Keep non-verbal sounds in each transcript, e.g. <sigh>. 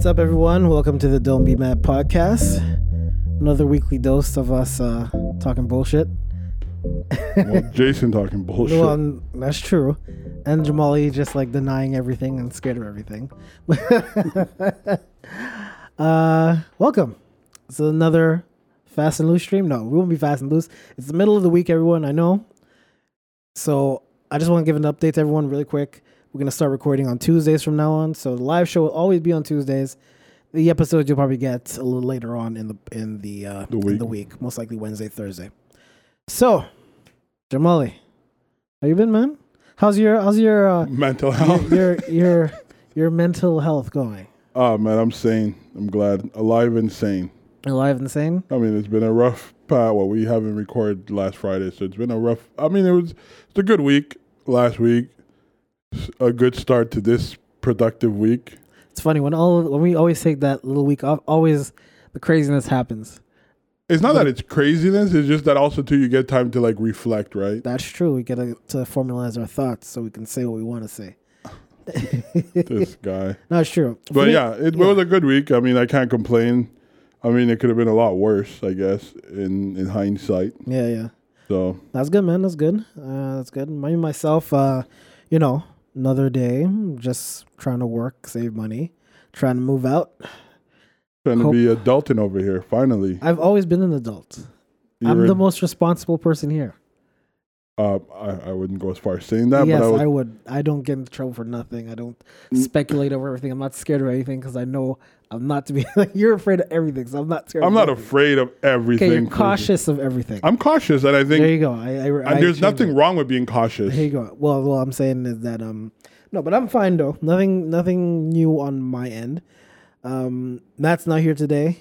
What's up, everyone? Welcome to the Don't Be Mad podcast. Another weekly dose of us uh, talking bullshit. well, <laughs> Jason talking bullshit. Well, that's true. And Jamali just like denying everything and scared of everything. <laughs> uh, welcome. It's another fast and loose stream. No, we won't be fast and loose. It's the middle of the week, everyone. I know. So I just want to give an update to everyone really quick. We're gonna start recording on Tuesdays from now on. So the live show will always be on Tuesdays. The episodes you'll probably get a little later on in the in the uh, The in week. the week, most likely Wednesday, Thursday. So, Jamali, how you been, man? How's your how's your uh, Mental your, health. your <laughs> your your mental health going? oh man, I'm sane. I'm glad. Alive and sane. Alive and sane? I mean, it's been a rough part. Well, we haven't recorded last Friday, so it's been a rough. I mean, it was it's a good week last week. A good start to this productive week. It's funny when all when we always take that little week off, always the craziness happens. It's not that it's craziness. It's just that also too you get time to like reflect, right? That's true. We get to, to formalize our thoughts so we can say what we want to say. <laughs> this guy. <laughs> No, it's true. But me- yeah, it yeah. was a good week. I mean, I can't complain. I mean, it could have been a lot worse, I guess, in in hindsight. yeah, yeah. So That's good, man. That's good. Uh, that's good. Me myself, uh, you know, another day, just trying to work, save money, trying to move out. trying Hope- to be adulting over here. Finally, I've always been an adult. I'm the most responsible person here. Uh, I, I wouldn't go as far as saying that, yes, but I would. I would. I don't get into trouble for nothing. I don't Mm. speculate over everything. I'm not scared of anything because I know I'm not to be <laughs> like you're afraid of everything. So I'm not scared. I'm not afraid of everything. Okay, you're cautious of everything. I'm cautious, and I think there you go. I, I, there's nothing it. wrong with being cautious. There you go. Well, well, I'm saying is that um, no, but I'm fine though. Nothing, nothing new on my end. Um, Matt's not here today.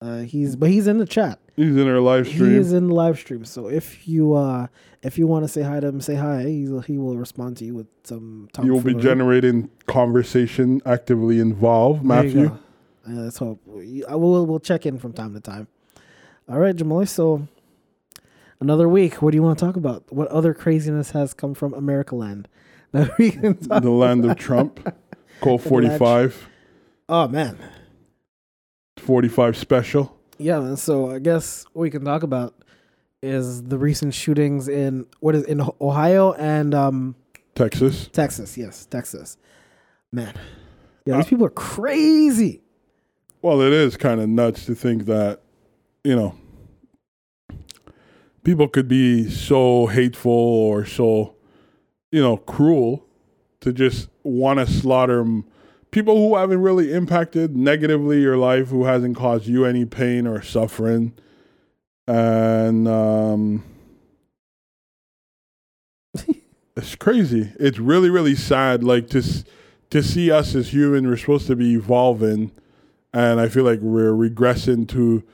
Uh, he's but he's in the chat. He's in our live He stream. is in the live stream. So if you uh, if you want to say hi to him, say hi. He'll, he will respond to you with some. You will be generating conversation, actively involved, Matthew. Uh, let's hope. I will. We'll check in from time to time. All right, Jamal. So another week. What do you want to talk about? What other craziness has come from America land <laughs> that we can talk? <laughs> The land of Trump. Call 45. Oh man, 45 special. Yeah. Man. So I guess what we can talk about is the recent shootings in what is in Ohio and um, Texas. Texas. Yes, Texas. Man, yeah, these Uh, people are crazy. Well, it is kind of nuts to think that, you know, people could be so hateful or so, you know, cruel to just want to slaughter m- people who haven't really impacted negatively your life, who hasn't caused you any pain or suffering. And um, <laughs> it's crazy. It's really, really sad. Like to to see us as human, we're supposed to be evolving and I feel like we're regressing to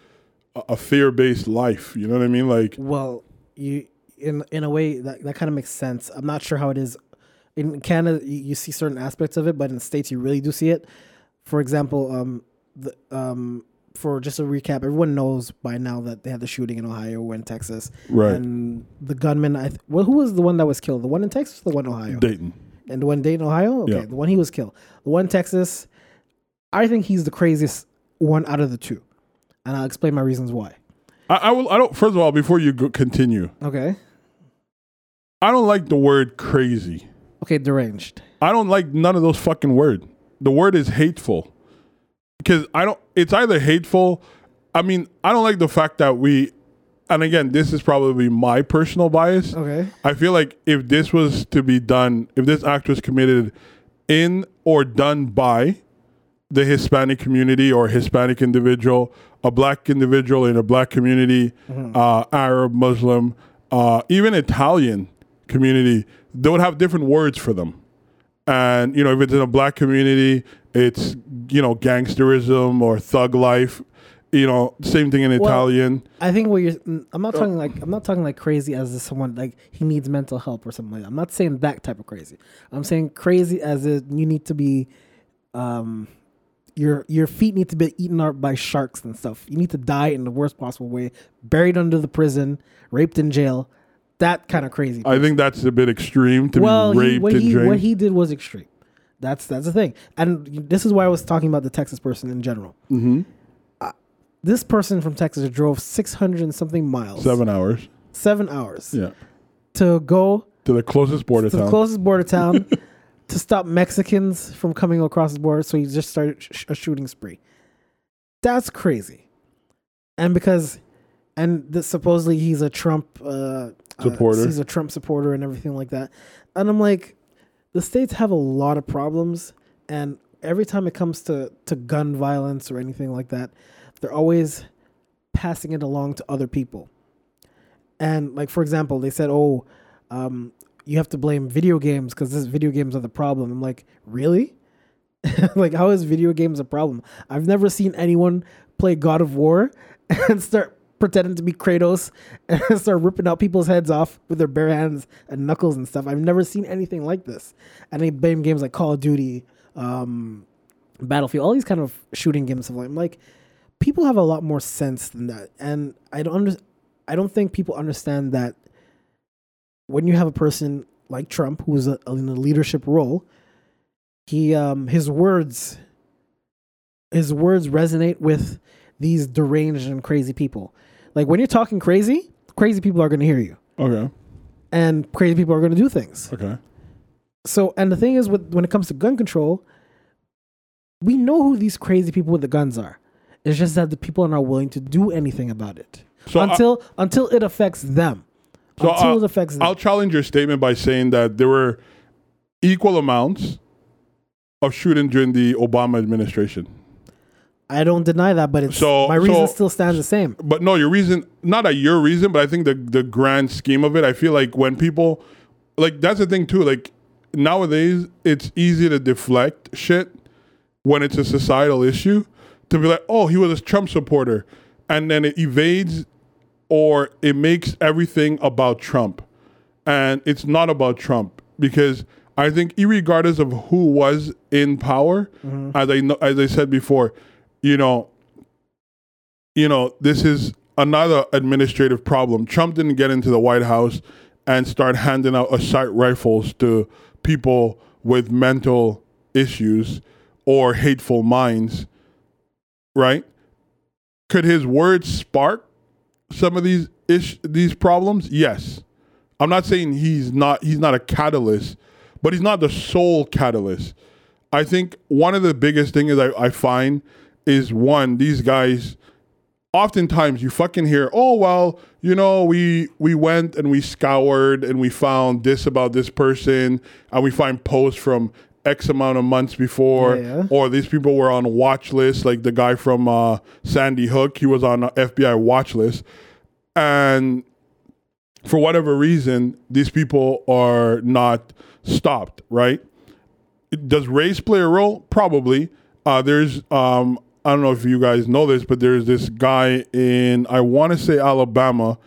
a, a fear-based life. You know what I mean? Like, Well, you in in a way that that kind of makes sense. I'm not sure how it is in Canada. You, you see certain aspects of it, but in the states you really do see it. For example, um, the um, for just a recap, everyone knows by now that they had the shooting in Ohio or in Texas, right, and the gunman. I th- well, who was the one that was killed? The one in Texas, or the one in Ohio, Dayton. and the one in Dayton, Ohio. Okay, Yeah. the one he was killed. The one in Texas. I think he's the craziest one out of the two, and I'll explain my reasons why. I, I will. I don't. First of all, before you go, continue, Okay. I don't like the word crazy. Okay, deranged. I don't like none of those fucking word. The word is hateful because I don't. It's either hateful. I mean, I don't like the fact that we. And again, this is probably my personal bias. Okay. I feel like if this was to be done, if this act was committed in or done by the Hispanic community or Hispanic individual, a black individual in a black community, uh, Arab, Muslim, uh, even Italian community, they would have different words for them. And you know, if it's in a black community, it's you know gangsterism or thug life. You know, same thing in Well, Italian. I think what you're. mm, I'm not talking like I'm not talking like crazy as if someone like he needs mental help or something like that. I'm not saying that type of crazy. I'm saying crazy as if you need to be, um, your your feet need to be eaten up by sharks and stuff. You need to die in the worst possible way, buried under the prison, raped in jail. That kind of crazy. I think that's a bit extreme to well, be he, what and he drained. what he did was extreme. That's that's the thing, and this is why I was talking about the Texas person in general. Mm-hmm. this person from Texas drove six hundred and something miles, Seven hours. seven hours, Yeah. to go To the closest border to the town. closest border town <laughs> to stop Mexicans from coming across the border. So he just started sh- a shooting spree. That's crazy. And because, and this, supposedly he's a Trump uh, uh, Supporter. he's a Trump supporter and everything like that. And I'm like, the states have a lot of problems, and every time it comes to to gun violence or anything like that, they're always passing it along to other people. And like for example, they said, "Oh, um, you have to blame video games because this video games are the problem." I'm like, really? <laughs> like, how is video games a problem? I've never seen anyone play God of War <laughs> and start pretending to be Kratos <laughs> and start ripping out people's heads off with their bare hands and knuckles and stuff. I've never seen anything like this. And they blame games like Call of Duty, um, Battlefield, all these kind of shooting games. Of like I'm like, people have a lot more sense than that, and I don't under, I don't think people understand that when you have a person like Trump who is a, in a leadership role, he um his words his words resonate with these deranged and crazy people. Like when you're talking crazy, crazy people are going to hear you, Okay. and crazy people are going to do things. Okay. So, and the thing is, with when it comes to gun control, we know who these crazy people with the guns are. It's just that the people are not willing to do anything about it So I- until until it affects them. So until I'll- it affects them. I'll challenge your statement by saying that there were equal amounts of shooting during the Obama administration. I don't deny that, but it's So- my reason so- still stands the same. But no, your reason, not at your reason, but I think the the grand scheme of it, I feel like when people, like that's the thing too. Like nowadays, it's easy to deflect shit when it's a societal issue to be like, oh, he was a Trump supporter, and then it evades or it makes everything about Trump, and it's not about Trump because I think, regardless of who was in power, mm-hmm. as I know, as I said before, you know, you know, this is another administrative problem. Trump didn't get into the White House and start handing out assault rifles to people with mental issues or hateful minds, right? Could his words spark some of these ish these problems? Yes. I'm not saying he's not he's not a catalyst, but he's not the sole catalyst. I think one of the biggest things I, I find is one, these guys oftentimes you fucking hear, oh well, you know, we we went and we scoured and we found this about this person and we find posts from X amount of months before, Yeah. or these people were on watch list, like the guy from uh, Sandy Hook, he was on FBI watch list, and for whatever reason, these people are not stopped, right? Does race play a role? Probably. Uh, there's, um, I don't know if you guys know this, but there's this guy in, I want to say Alabama,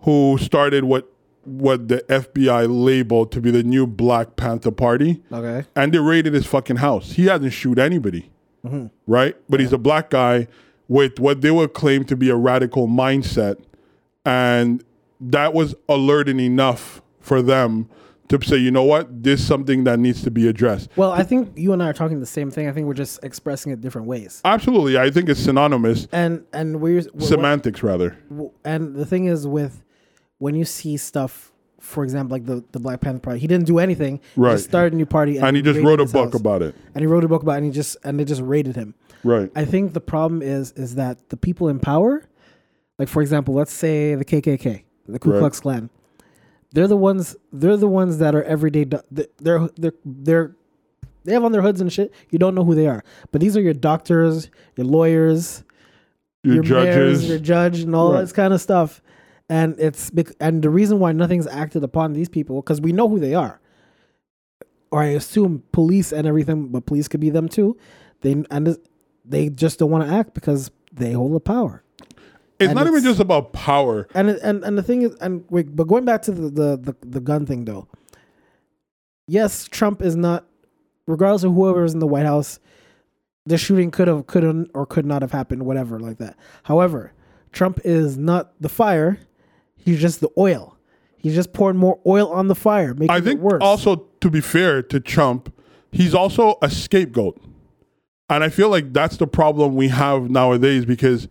who started what what the FBI labeled to be the new Black Panther Party, Okay. and they raided his fucking house. He hasn't shoot anybody, mm-hmm. right? But he's a black guy with what they would claim to be a radical mindset, and that was alerting enough for them to say, you know what, this is something that needs to be addressed. Well, I think you and I are talking the same thing. I think we're just expressing it different ways. Absolutely, I think it's synonymous, And and we're, we're semantics rather. and the thing is with when you see stuff, for example, like the, the Black Panther Party, he didn't do anything. He Right. just started a new party, And he just wrote a book house. about it. And he wrote a book about, it and he just and they just raided him. Right. I think the problem is is that the people in power, like for example, let's say the KKK, the Ku Right. Klux Klan, they're the ones they're the ones that are everyday. do- They're they're they're they have on their hoods and shit. You don't know who they are, but these are your doctors, your lawyers, Your, mayors, judges. your judge, and all Right. this kind of stuff. And it's and the reason why nothing's acted upon these people because we know who they are, or I assume police and everything, but police could be them too. They and they just don't want to act because they hold the power. It's and not even just about power. And and and the thing is, and wait, but going back to the the the, the gun thing though. Yes, Trump is not, regardless of whoever is in the White House, the shooting could have could have or could not have happened, whatever like that. However, Trump is not the fire; he's just the oil. He's just pouring more oil on the fire, making I think it worse. also to be fair to Trump, he's also a scapegoat. And I feel like that's the problem we have nowadays because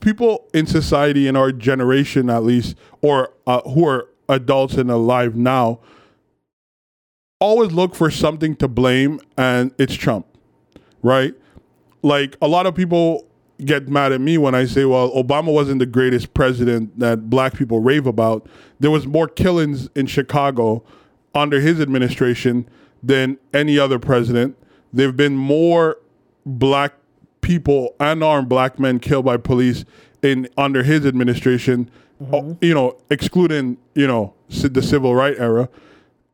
people in society, in our generation at least, or uh, who are adults and alive now, always look for something to blame, and it's Trump, right? Like a lot of people get mad at me when I say, well, Obama wasn't the greatest president that black people rave about. There was more killings in Chicago under his administration than any other president. There've been more black people, and unarmed black men killed by police in under his administration, uh, you know, excluding, you know, the civil right era.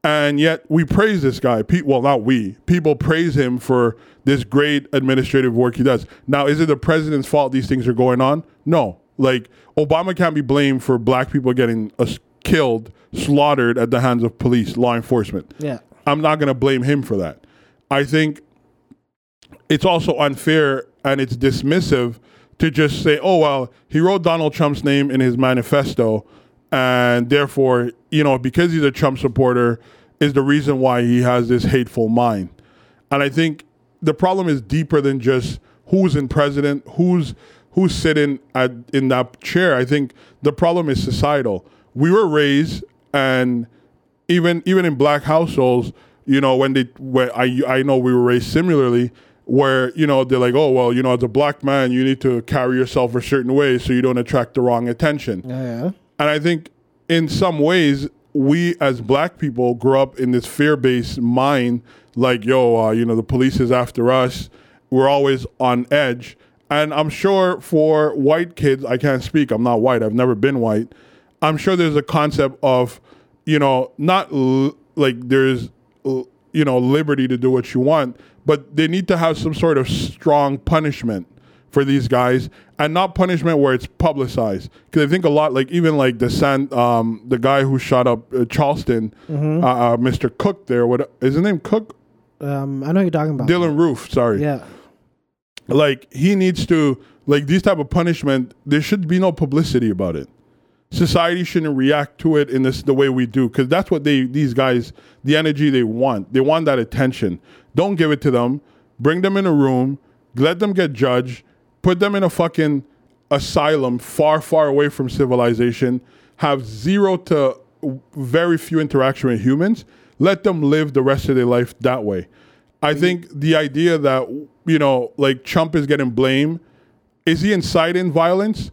And yet we praise this guy. Pe- well, not we. People praise him for this great administrative work he does. Now, is it the president's fault these things are going on? No. Like Obama can't be blamed for black people getting uh, killed, slaughtered at the hands of police, law enforcement. Yeah. I'm not going to blame him for that. I think it's also unfair and it's dismissive to just say, oh, well, he wrote Donald Trump's name in his manifesto, and therefore, you know, because he's a Trump supporter, is the reason why he has this hateful mind. And I think the problem is deeper than just who's in president, who's who's sitting at in that chair. I think the problem is societal. We were raised and even even in black households, you know, when they when I I know we were raised similarly, where you know they're like, oh well, you know, as a black man, you need to carry yourself a certain way so you don't attract the wrong attention. Yeah. yeah. And I think in some ways, we as black people grow up in this fear based mind like, yo, uh, you know, the police is after us. We're always on edge. And I'm sure for white kids, I can't speak, I'm not white, I've never been white. I'm sure there's a concept of, you know, not l- like there's, l- you know, liberty to do what you want, but they need to have some sort of strong punishment for these guys and not punishment where it's publicized. Because i think a lot like even like the san um the guy who shot up uh, charleston uh, uh, mr cook there what is his name cook? Um, I know you're talking about. dylann roof sorry. Yeah. like he needs to like these type of punishment there should be no publicity about it society shouldn't react to it in this the way we do because that's what they these guys the energy they want. They want that attention. Don't give it to them. Bring them in a room. Let them get judged. Put them in a fucking asylum far far away from civilization. Have zero to very few interaction with humans. Let them live the rest of their life that way. I mm-hmm. think the idea that you know like trump is getting blamed is he inciting violence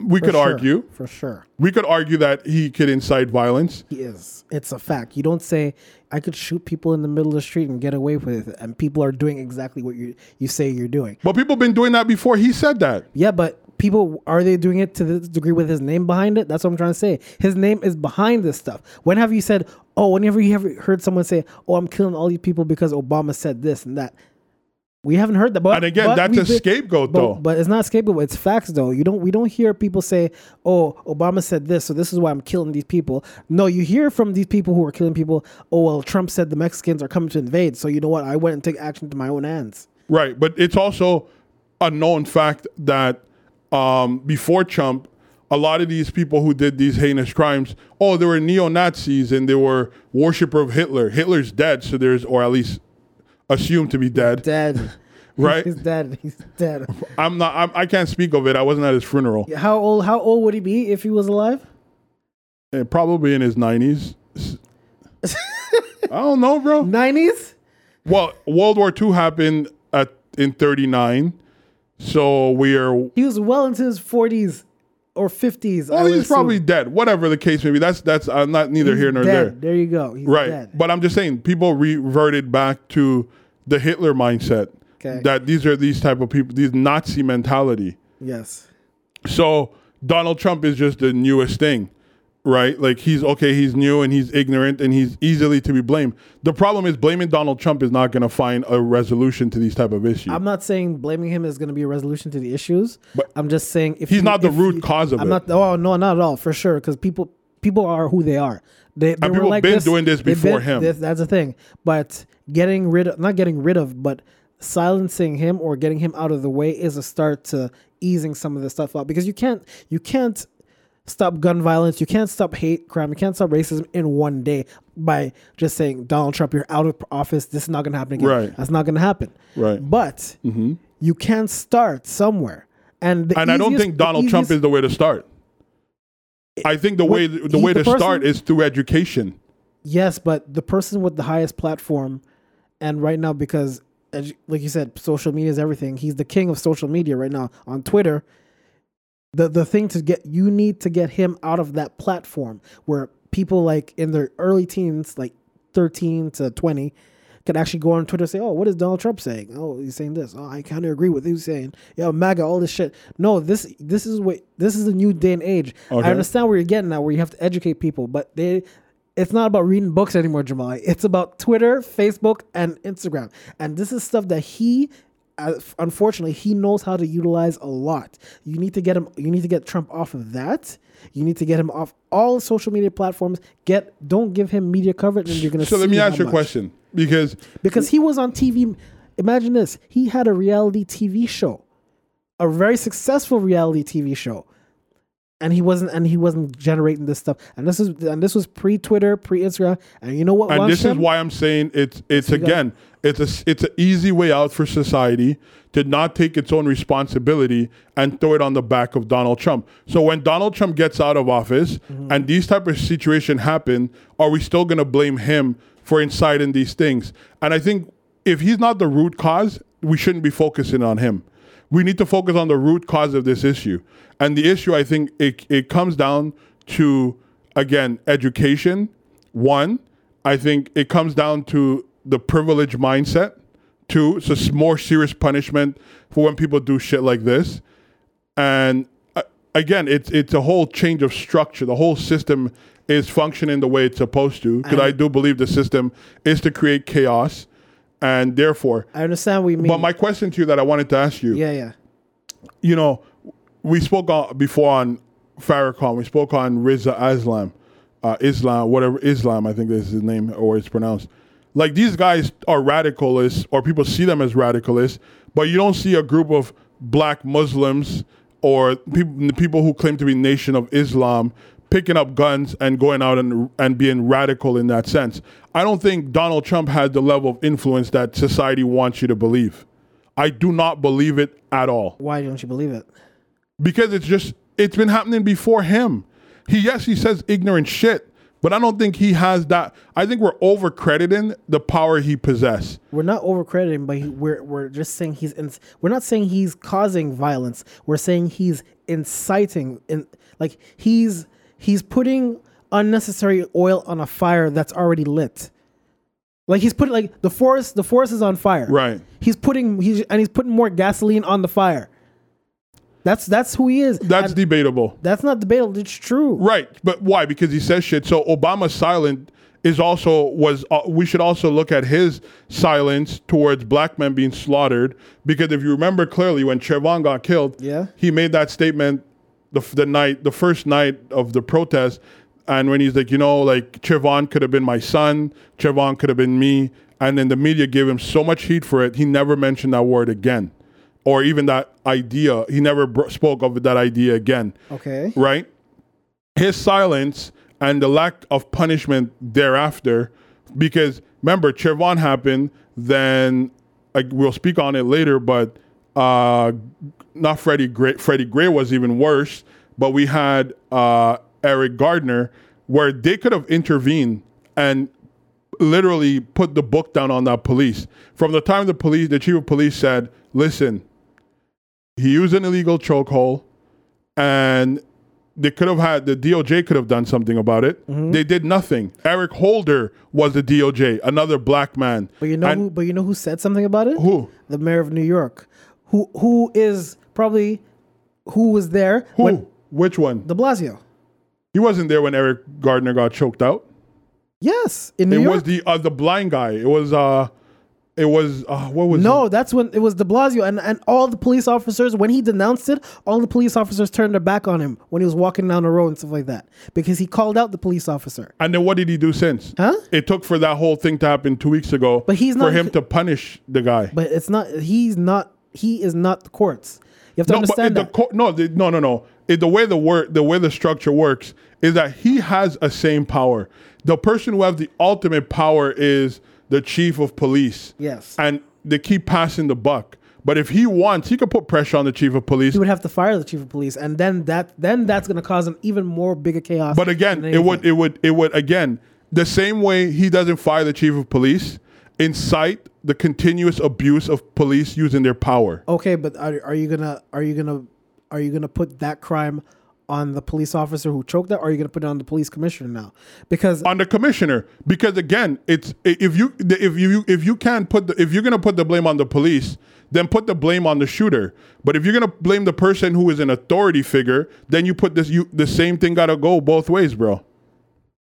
we For could sure. argue For sure. we could argue that he could incite violence He is. It's a fact. You don't say I could shoot people in the middle of the street and get away with it, and people are doing exactly what you you say you're doing. but people have been doing that before he said that Yeah, but people are they doing it to this degree with his name behind it? That's what I'm trying to say. His name is behind this stuff. When have you said, "Oh"? Whenever you ever heard someone say, "Oh, I'm killing all these people because Obama said this and that," we haven't heard that. But And again, but that's a scapegoat, but, though. But it's not scapegoat. It's facts, though. You don't. We don't hear people say, "Oh, Obama said this, so this is why I'm killing these people." No, you hear from these people who are killing people. Oh well, Trump said the Mexicans are coming to invade, so you know what? I went and took action to my own hands. Right, but it's also a known fact that um, before Trump, a lot of these people who did these heinous crimes, oh, they were neo Nazis and they were worshipper of Hitler. Hitler's dead, so there's, or at least assumed to be dead. Dead. <laughs> Right. He's dead. He's dead. I'm not. I'm, I can't speak of it. I wasn't at his funeral. How old? How old would he be if he was alive? Eh, Probably in his 90s. <laughs> I don't know, bro. Nineties. Well, World War II happened at in 39, so we are He was well into his forties or fifties. Well, he's probably dead. Whatever the case may be. That's that's I'm not neither here nor there. There you go. He's Right. dead. But I'm just saying people reverted back to the Hitler mindset. Okay. That these are these type of people, these Nazi mentality. yes. So Donald Trump is just the newest thing. Right? Like he's okay, he's new and he's ignorant and he's easily to be blamed. The problem is blaming Donald Trump is not gonna find a resolution to these type of issues. I'm not saying blaming him is going to be a resolution to the issues. But I'm just saying if he's you- not the root you- cause of I'm it. not. Oh no, not at all for sure. Because people people are who they are. They, they people like been this, doing this before been- him. this- that's the thing. But getting rid of not getting rid of, but silencing him or getting him out of the way is a start to easing some of the stuff out because you can't you can't stop gun violence. You can't stop hate crime. You can't stop racism in one day by just saying Donald Trump, you're out of office. This is not going to happen again. Right. That's not going to happen. Right. But mm-hmm. you can start somewhere. And the and I don't think Donald Trump is the way to start. I think the way the way the to person- start is through education. Yes, but the person with the highest platform, and right now because, like you said, social media is everything. He's the king of social media right now on Twitter. The the thing to get you need to get him out of that platform where people like in their early teens, like thirteen to twenty, can actually go on Twitter and say, "Oh, what is Donald Trump saying? Oh, he's saying this. Oh, I kind of agree with what he's saying. Yeah, MAGA, all this shit. No, this this is what this is the new day and age. Okay. I understand where you're getting at, where you have to educate people, but they it's not about reading books anymore, Jamal. It's about Twitter, Facebook, and Instagram. And this is stuff that he, Uh, unfortunately, he knows how to utilize a lot. You need to get him. You need to get Trump off of that. You need to get him off all social media platforms. Get don't give him media coverage, and you're gonna. So let me ask you a question because Because he was on TV. Imagine this: he had a reality TV show, a very successful reality TV show and he wasn't and he wasn't generating this stuff and this is and this was pre-twitter pre-instagram and you know what and this is why I'm saying it's it's again it's a it's an easy way out for society to not take its own responsibility and throw it on the back of Donald Trump. So when Donald Trump gets out of office Mm-hmm. and these type of situation happen, are we still going to blame him for inciting these things? And I think if he's not the root cause, we shouldn't be focusing on him. We need to focus on the root cause of this issue. And the issue, I think, it, it comes down to, again, education. One, I think it comes down to the privilege mindset. Two, it's a more serious punishment for when people do shit like this. And uh, again, it's it's a whole change of structure. The whole system is functioning the way it's supposed to. Because I do believe the system is to create chaos, and therefore. i understand what you mean But my question to you that I wanted to ask you, yeah yeah you know, we spoke on, before on Farrakhan. We spoke on Riza Islam, uh, Islam, whatever Islam I think is his name or it's pronounced. Like these guys are radicalists, or people see them as radicalists, but you don't see a group of black Muslims or people people who claim to be Nation of Islam picking up guns and going out and and being radical in that sense. I don't think Donald Trump has the level of influence that society wants you to believe. I do not believe it at all why don't you believe it because it's just it's been happening before him. He yes, he says ignorant shit, but I don't think he has that. I think we're over crediting the power he possesses. we're not overcrediting but he, we're we're just saying he's in, we're not saying he's causing violence we're saying he's inciting in like he's he's putting unnecessary oil on a fire that's already lit like he's putting like the forest the forest is on fire Right. he's putting he's and he's putting more gasoline on the fire that's that's who he is That's And debatable. that's not debatable it's true Right, but why? Because he says shit. So Obama's silent is also was. Uh, we should also look at his silence towards black men being slaughtered. Because if you remember clearly, when Trayvon got killed, Yeah. he made that statement the the night, the first night of the protest, and when he's like, you know, like Trayvon could have been my son, Trayvon could have been me, and then the media gave him so much heat for it, he never mentioned that word again, or even that idea. He never br- spoke of that idea again okay right? His silence and the lack of punishment thereafter, because remember, Trayvon happened, then like, we'll speak on it later, but uh, not Freddie Gray. Freddie Gray was even worse, but we had uh, Eric Gardner, where they could have intervened and literally put the book down on that police. From the time the police, the chief of police said, "Listen, he used an illegal chokehold, and they could have had the DOJ could have done something about it. Mm-hmm. They did nothing. Eric Holder was the DOJ, another black man. But you know, And who, but you know who said something about it? who? The mayor of New York, who who is probably who was there Who? when Which one? De Blasio. He wasn't there when Eric Gardner got choked out. Yes, in New it York. was the uh, the blind guy. It was uh, it was uh, what was no, that's when it was De Blasio, and and all the police officers when he denounced it, all the police officers turned their back on him when he was walking down the road and stuff like that because he called out the police officer. And then what did he do since? Huh? It took for that whole thing to happen two weeks ago. But he's not for him to punish the guy. But it's not. He's not. He is not the courts. You have to no, understand the that. court, no, the, no, no, no. it, the way the work, the way the structure works is that he has a same power. The person who has the ultimate power is the chief of police. Yes. and they keep passing the buck. But if he wants, he could put pressure on the chief of police. he would have to fire the chief of police, and then that then that's going to cause him even more bigger chaos. But again, it would it would it would again the same way he doesn't fire the chief of police, incite the continuous abuse of police using their power. Okay, but are, are you gonna are you gonna are you gonna put that crime on the police officer who choked that, or are you gonna put it on the police commissioner now? Because on the commissioner because again it's if you if you if you can't put the if you're to put the blame on the police then put the blame on the shooter but if you're to blame the person who is an authority figure then you put this you the same thing got to go both ways bro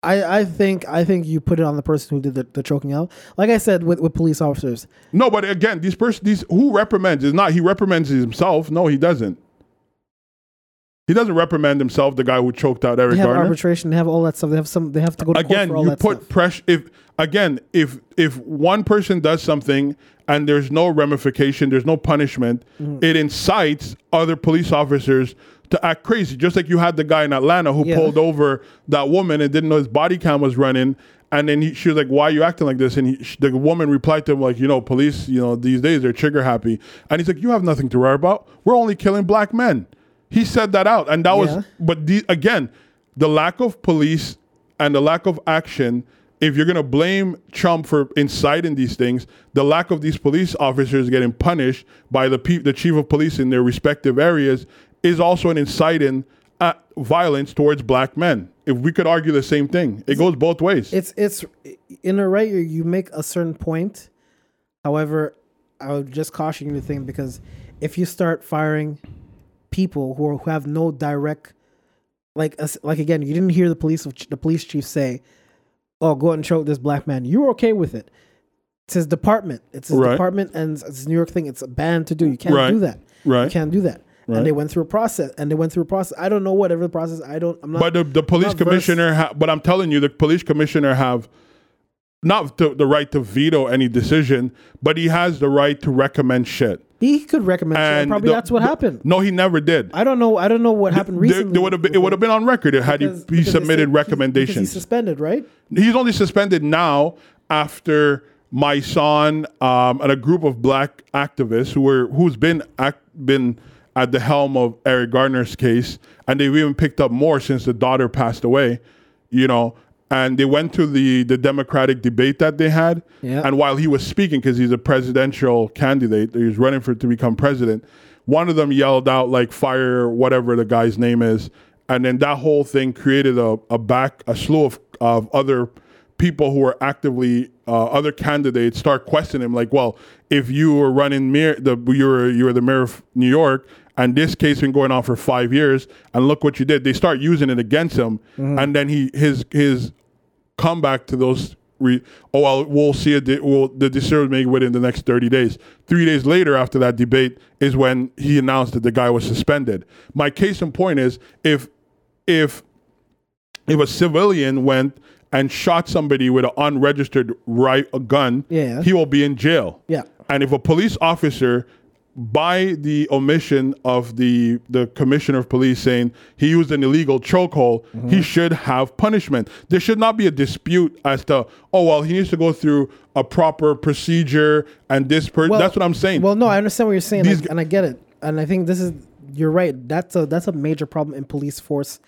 I, I think I think you put it on the person who did the, the choking out. Like I said with, with police officers, no but again these person these who reprimands is not he reprimands himself no he doesn't he doesn't reprimand himself the guy who choked out Eric they have Garner arbitration, they have all that stuff. They have some. They have to go to again court for all you put pressure if again if if one person does something and there's no ramification there's no punishment Mm-hmm. it incites other police officers to act crazy just like you had the guy in atlanta who Yeah. pulled over that woman and didn't know his body cam was running and then he, she was like why are you acting like this and he, the woman replied to him like you know police you know these days they're trigger happy and he's like you have nothing to worry about we're only killing black men he said that out and that Yeah. was but the, again, the lack of police and the lack of action. If you're gonna blame Trump for inciting these things, the lack of these police officers getting punished by the pe- the chief of police in their respective areas is also an inciting uh, violence towards black men. If we could argue the same thing, it goes both ways. It's it's in a right. You you make a certain point. However, I would just caution you to think because if you start firing people who are, who have no direct, like like again, you didn't hear the police the police chief say, "Oh, go out and choke this black man." You're okay with it. It's his department. It's his Right. department, and it's a New York thing. It's a ban to do. You can't Right. do that. Right. You can't do that. Right. And they went through a process. And they went through a process. I don't know whatever the process. I don't. I'm not. But the, the police commissioner, ha- but I'm telling you, the police commissioner have not the, the right to veto any decision, but he has the right to recommend shit. he could recommend. shit, And probably the- that's what the- happened. No, he never did. I don't know. I don't know what happened recently. there would have been, it would have been on record had he, Because- he because submitted said he's- because recommendations. He's suspended, right? He's only suspended now after my son um, and a group of black activists who were who's been act, been at the helm of Eric Gardner's case, and they've even picked up more since the daughter passed away. You know, and they went to the the Democratic debate that they had, Yeah. and while he was speaking, because he's a presidential candidate, he was running for to become president. One of them yelled out like "fire" whatever the guy's name is, and then that whole thing created a, a back a slew of, of other people who were actively uh, other candidates start questioning him like well if you were running mayor the you were you were the mayor of New York and this case been going on for five years and look what you did they start using it against him mm-hmm. and then he his his comeback to those re, oh well we'll see it. we'll, the decision made within the next 30 days three days later after that debate is when he announced that the guy was suspended my case in point is if if if a civilian went and shot somebody with an unregistered right a gun, Yeah. he will be in jail. Yeah. And if a police officer, by the omission of the the commissioner of police saying he used an illegal chokehold, Mm-hmm. he should have punishment. There should not be a dispute as to oh well he needs to go through a proper procedure and this per Well- that's what I'm saying. Well, no, I understand what you're saying, These and, and I get it, and I think this is you're right. That's a that's a major problem in police force,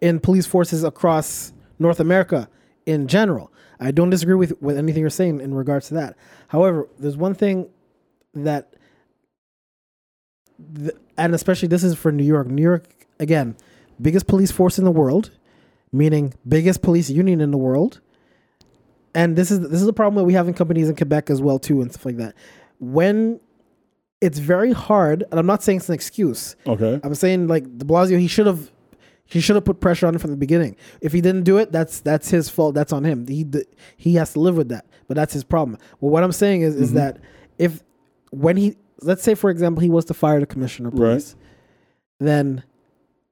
in police forces across North America in general. I don't disagree with with anything you're saying in regards to that. However, there's one thing that, th- and especially this is for New York. New York again, biggest police force in the world, meaning biggest police union in the world and this is this is a problem that we have in companies in Quebec as well too and stuff like that. When it's very hard, and I'm not saying it's an excuse. okay. I'm saying like De Blasio, he should have he should have put pressure on it from the beginning. If he didn't do it, that's that's his fault. That's on him. He he has to live with that. But that's his problem. Well, what I'm saying is is mm-hmm. that if when he let's say for example he was to fire the commissioner of Right. then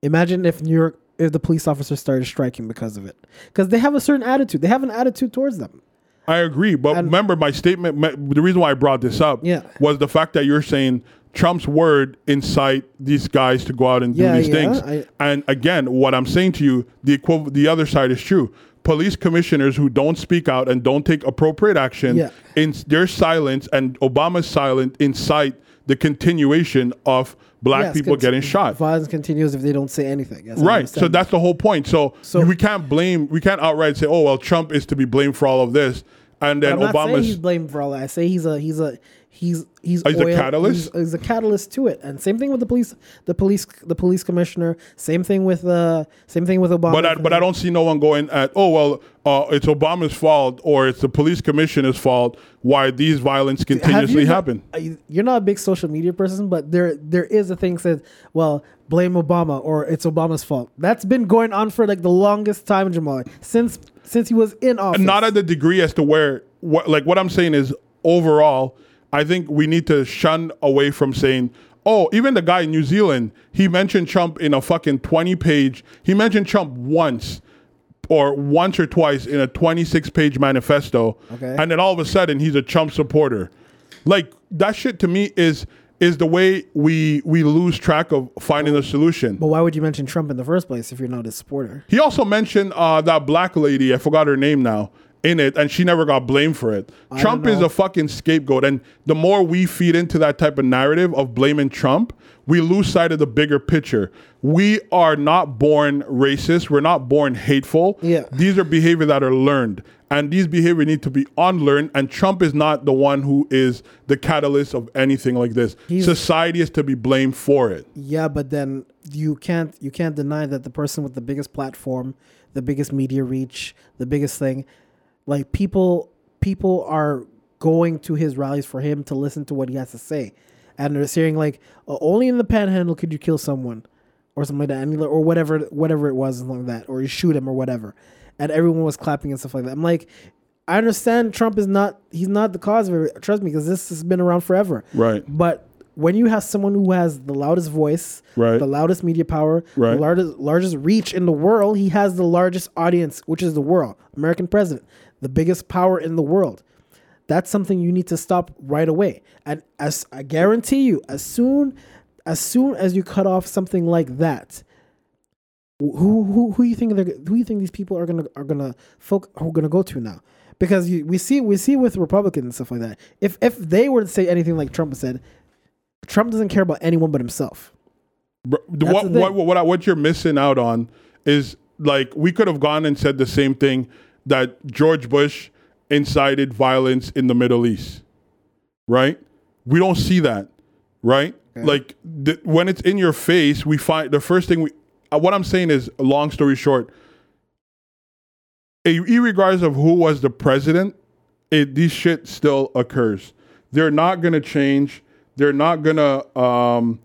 imagine if New York if the police officers started striking because of it because they have a certain attitude. They have an attitude towards them. I agree, but And- remember my statement. The reason why I brought this up Yeah. was the fact that you're saying Trump's word incite these guys to go out and do these yeah, things. I- and again, what I'm saying to you, the equiv- the other side is true. Police commissioners who don't speak out and don't take appropriate action, Yeah. in their silence and Obama's silence incite the continuation of black Yes, people getting shot. Violence continues if they don't say anything. Yes, Right. So that's the whole point. So, So- we can't blame, we can't outright say, oh, well, Trump is to be blamed for all of this. And then I'm not saying he's Obama's. blamed for all that. I say he's a he's a he's he's He's a catalyst? He's, he's a catalyst to it. And same thing with the police, the police, the police commissioner. Same thing with uh, same thing with Obama. But I, but I don't see no one going at, oh, well, uh, it's Obama's fault or it's the police commissioner's fault why these violence Have you continuously happen. uh, You're not a big social media person, but there there is a thing says, well, blame Obama or it's Obama's fault. That's been going on for like the longest time, Jamal, since since he was in office. Not at the degree as to where, what, like what I'm saying is overall, I think we need to shun away from saying, oh, even the guy in New Zealand, he mentioned Trump in a fucking 20 page, he mentioned Trump once or once or twice in a 26 page manifesto. Okay. And then all of a sudden he's a Trump supporter. Like that shit to me is is the way we we lose track of finding a solution. but why would you mention Trump in the first place if you're not his supporter? He also mentioned uh, that black lady, I forgot her name now, in it, and she never got blamed for it. Trump is a fucking scapegoat. And the more we feed into that type of narrative of blaming Trump, we lose sight of the bigger picture. We are not born racist. We're not born hateful. Yeah. These are behavior that are learned. And these behavior need to be unlearned. And Trump is not the one who is the catalyst of anything like this. He's- Society is to be blamed for it. Yeah, but then you can't you can't deny that the person with the biggest platform, the biggest media reach, the biggest thing, like people people are going to his rallies for him to listen to what he has to say, and they're saying like "Oh, only in the Panhandle could you kill someone, or something like that, and, or whatever whatever it was, like that, or you shoot him or whatever, and everyone was clapping and stuff like that. I'm like. I understand Trump is not he's not the cause of it. Trust me, because this has been around forever. Right. But when you have someone who has the loudest voice, Right. the loudest media power, Right. the largest largest reach in the world, he has the largest audience, which is the world. American president, the biggest power in the world. That's something you need to stop right away. And as I guarantee you, as soon as soon as you cut off something like that, who who who you think they're who you think these people are gonna are gonna folk are gonna go to now? Because you, we see we see with Republicans and stuff like that. If if they were to say anything like Trump said, Trump doesn't care about anyone but himself. Bro, what, what what what you're missing out on is like we could have gone and said the same thing that George Bush incited violence in the Middle East, right? We don't see that, right? Like th- when it's in your face, we find the first thing we. Uh, what I'm saying is, long story short, a- irregardless of who was the president, it, these shit still occurs. They're not gonna change. They're not gonna. Um,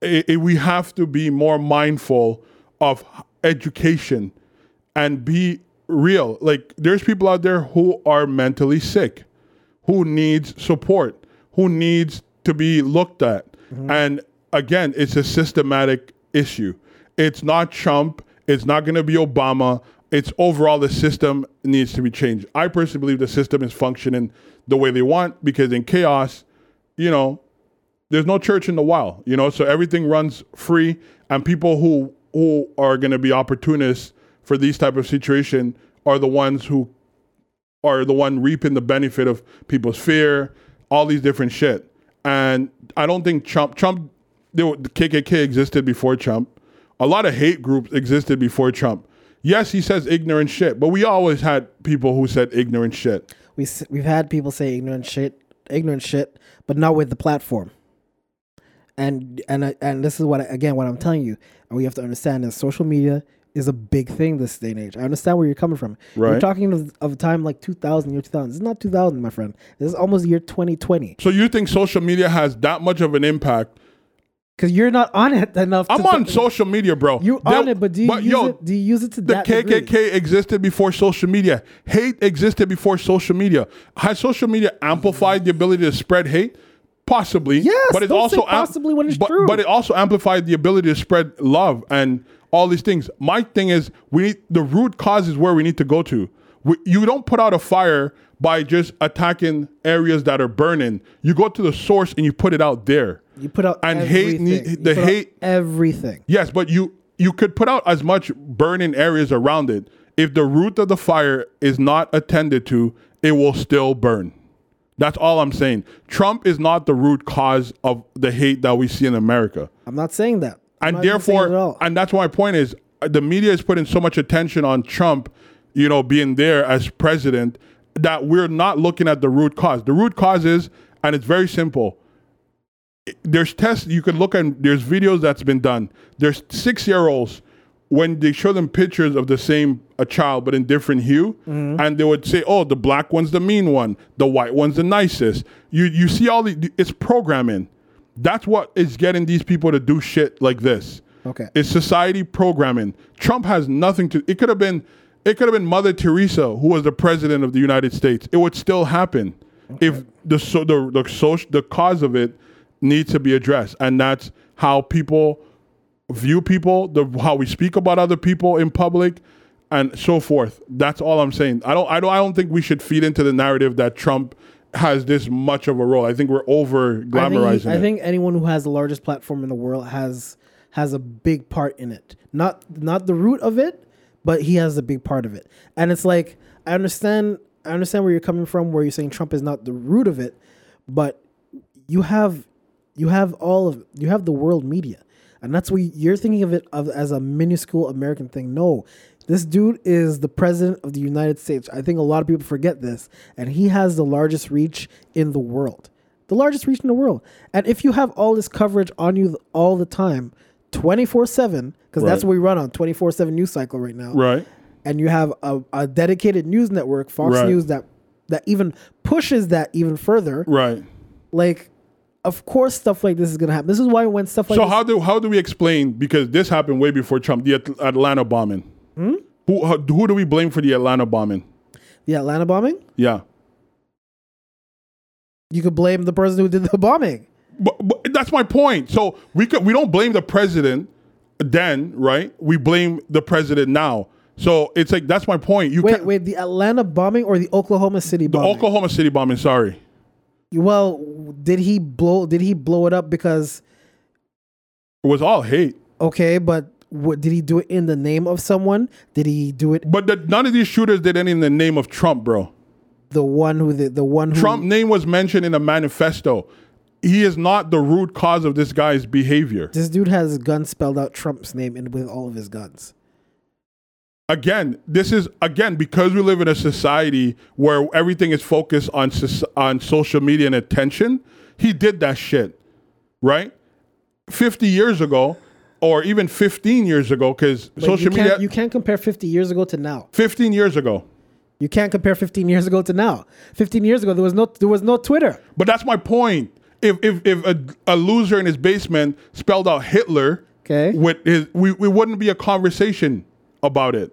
it, it- we have to be more mindful of education and be real. Like there's people out there who are mentally sick, who needs support, who needs to be looked at. Mm-hmm. And again, it's a systematic issue. It's not Trump, it's not going to be Obama. It's overall the system needs to be changed. I personally believe the system is functioning the way they want because in chaos, you know, there's no church in the wild, you know, so everything runs free and people who who are going to be opportunists for these type of situation are the ones who are the one reaping the benefit of people's fear, all these different shit. And I don't think Trump Trump the KKK existed before Trump. A lot of hate groups existed before Trump. Yes, he says ignorant shit, but we always had people who said ignorant shit. We we've had people say ignorant shit, ignorant shit, but not with the platform. And and uh, and this is what again what I'm telling you, and we have to understand is social media is a big thing this day and age. I understand where you're coming from. You're talking of, of a time like 2000, year 2000. This is not 2000, my friend. This is almost year 2020. So you think social media has that much of an impact Because you're not on it <laughs> enough. I'm on social media, bro. You There- on it, but do you use yo, it? Do you use it to the that degree? KKK existed before social media. Hate existed before social media. Has social media amplified the ability to spread hate? Possibly. Yes, but it also possibly when it's but, true. But it also amplified the ability to spread love and all these things. My thing is, we need the root cause is where we need to go to. We, you don't put out a fire by just attacking areas that are burning. You go to the source and you put it out there. You put out And hate everything. You the hate- everything. Yes, but you you could put out as much burning areas around it. If the root of the fire is not attended to, it will still burn. That's all I'm saying. Trump is not the root cause of the hate that we see in America. I'm not saying that. I'm and not saying it at therefore and that's my point is uh, the media is putting so much attention on Trump, you know, being there as president that we're not looking at the root cause. The root cause is and it's very simple. There's tests you could look at there's videos that's been done. There's 6-year-olds when they show them pictures of the same a child but in different hue mm-hmm. and they would say oh the black one's the mean one the white one's the nicest. You you see all the it's programming. That's what is getting these people to do shit like this. Okay. it's society programming. Trump has nothing to it could have been it could have been mother teresa who was the president of the united states. It would still happen if the so the the social the cause of it needs to be addressed. And that's how people view people, the how we speak about other people in public, and so forth. That's all I'm saying. I don't I don't I don't think we should feed into the narrative that Trump has this much of a role. I think we're over I think, glamorizing I think anyone who has the largest platform in the world has has a big part in it. Not not the root of it, but he has a big part of it. And it's like I understand I understand where you're coming from where you're saying Trump is not the root of it, but you have you have all of you have the world media. And that's what you're thinking of it of, as a minuscule American thing. No. This dude is the president of the United States. I think a lot of people forget this. And he has the largest reach in the world. The largest reach in the world. And if you have all this coverage on you all the time, 24 7, because that's what we run on 24 7 news cycle right now right. and you have a, a dedicated news network, Fox Right. News, that that even pushes that even further. Right. Like, of course, stuff like this is gonna happen. This is why when stuff like So this, how do how do we explain because this happened way before Trump the At- Atlanta bombing? Hmm? Who how, who do we blame for the Atlanta bombing? the Atlanta bombing, Yeah. you could blame the person who did the bombing. But, but that's my point. So we could we don't blame the president then, right? We blame the president now. So it's like that's my point. You Wait, can't wait, the Atlanta bombing or the Oklahoma City bombing? the bombing? Oklahoma City bombing. Sorry, well, did he blow? Did he blow it up because? it was all hate. Okay, but what, did he do it in the name of someone? Did he do it But the, none of these shooters did any in the name of Trump, bro. the one who the, the one who Trump name was mentioned in a manifesto. He is not the root cause of this guy's behavior. This dude has his gun spelled out Trump's name in with all of his guns. Again, this is again because we live in a society where everything is focused on on social media and attention. He did that shit, right? Fifty years ago, or even fifteen years ago, because social you media. Can't, you can't compare 50 years ago to now. Fifteen years ago, You can't compare 15 years ago to now. 15 years ago, there was no there was no Twitter. but that's my point. If if if a, a loser in his basement spelled out Hitler, Okay. with his, we we wouldn't be a conversation about it.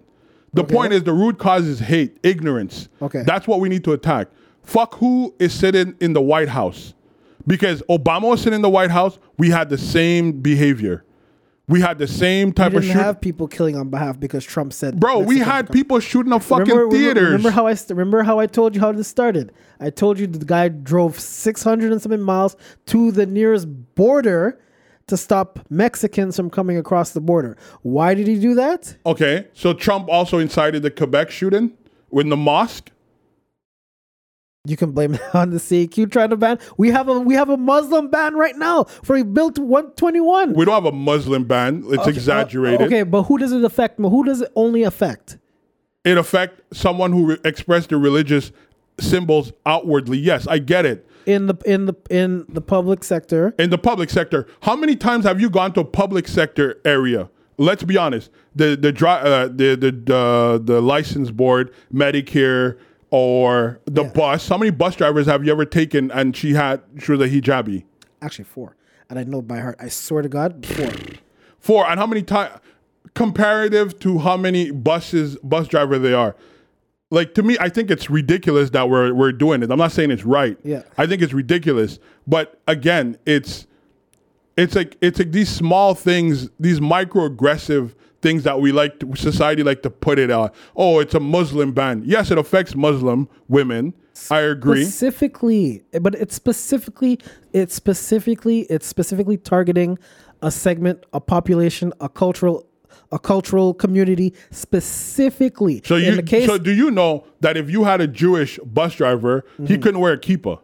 The point is the root cause is hate, ignorance. Okay. That's what we need to attack. Fuck who is sitting in the White House. Because Obama was sitting in the White House, we had the same behavior. We had the same type of shoot. have people killing on behalf because Trump said. Bro, we had people shooting up fucking Remember, remember- theaters. Remember how I st- remember how I told you how this started? I told you the guy drove 600 and something miles to the nearest border to stop Mexicans from coming across the border. Why did he do that? okay, so Trump also incited the Quebec shooting in the mosque. You can blame it on the CQ trying to ban. We have a we have a Muslim ban right now for he built 121. We don't have a Muslim ban. It's exaggerated. Uh, okay, but who does it affect? Who does it only affect? it affect someone who re- expressed their religious symbols outwardly. Yes, I get it. in the in the in the public sector. In the public sector, how many times have you gone to a public sector area? Let's be honest. The the dri- uh, the the uh, the license board, Medicare, or the Yeah. bus. How many bus drivers have you ever taken and she had she was a hijabi? Actually, four, and I know by heart. I swear to God, four. Four. And how many times comparative to how many buses bus driver they are? Like to me, I think it's ridiculous that we're we're doing it. I'm not saying it's right. Yeah. I think it's ridiculous. But again, it's it's like it's like these small things, these microaggressive things that we like to, society like to put it out. Oh, it's a Muslim ban. Yes, it affects Muslim women. I agree. Specifically, but it's specifically it's specifically it's specifically targeting a segment, a population, a cultural a cultural community specifically. So in you the case so do you know that if you had a Jewish bus driver, he mm-hmm. couldn't wear a kippah?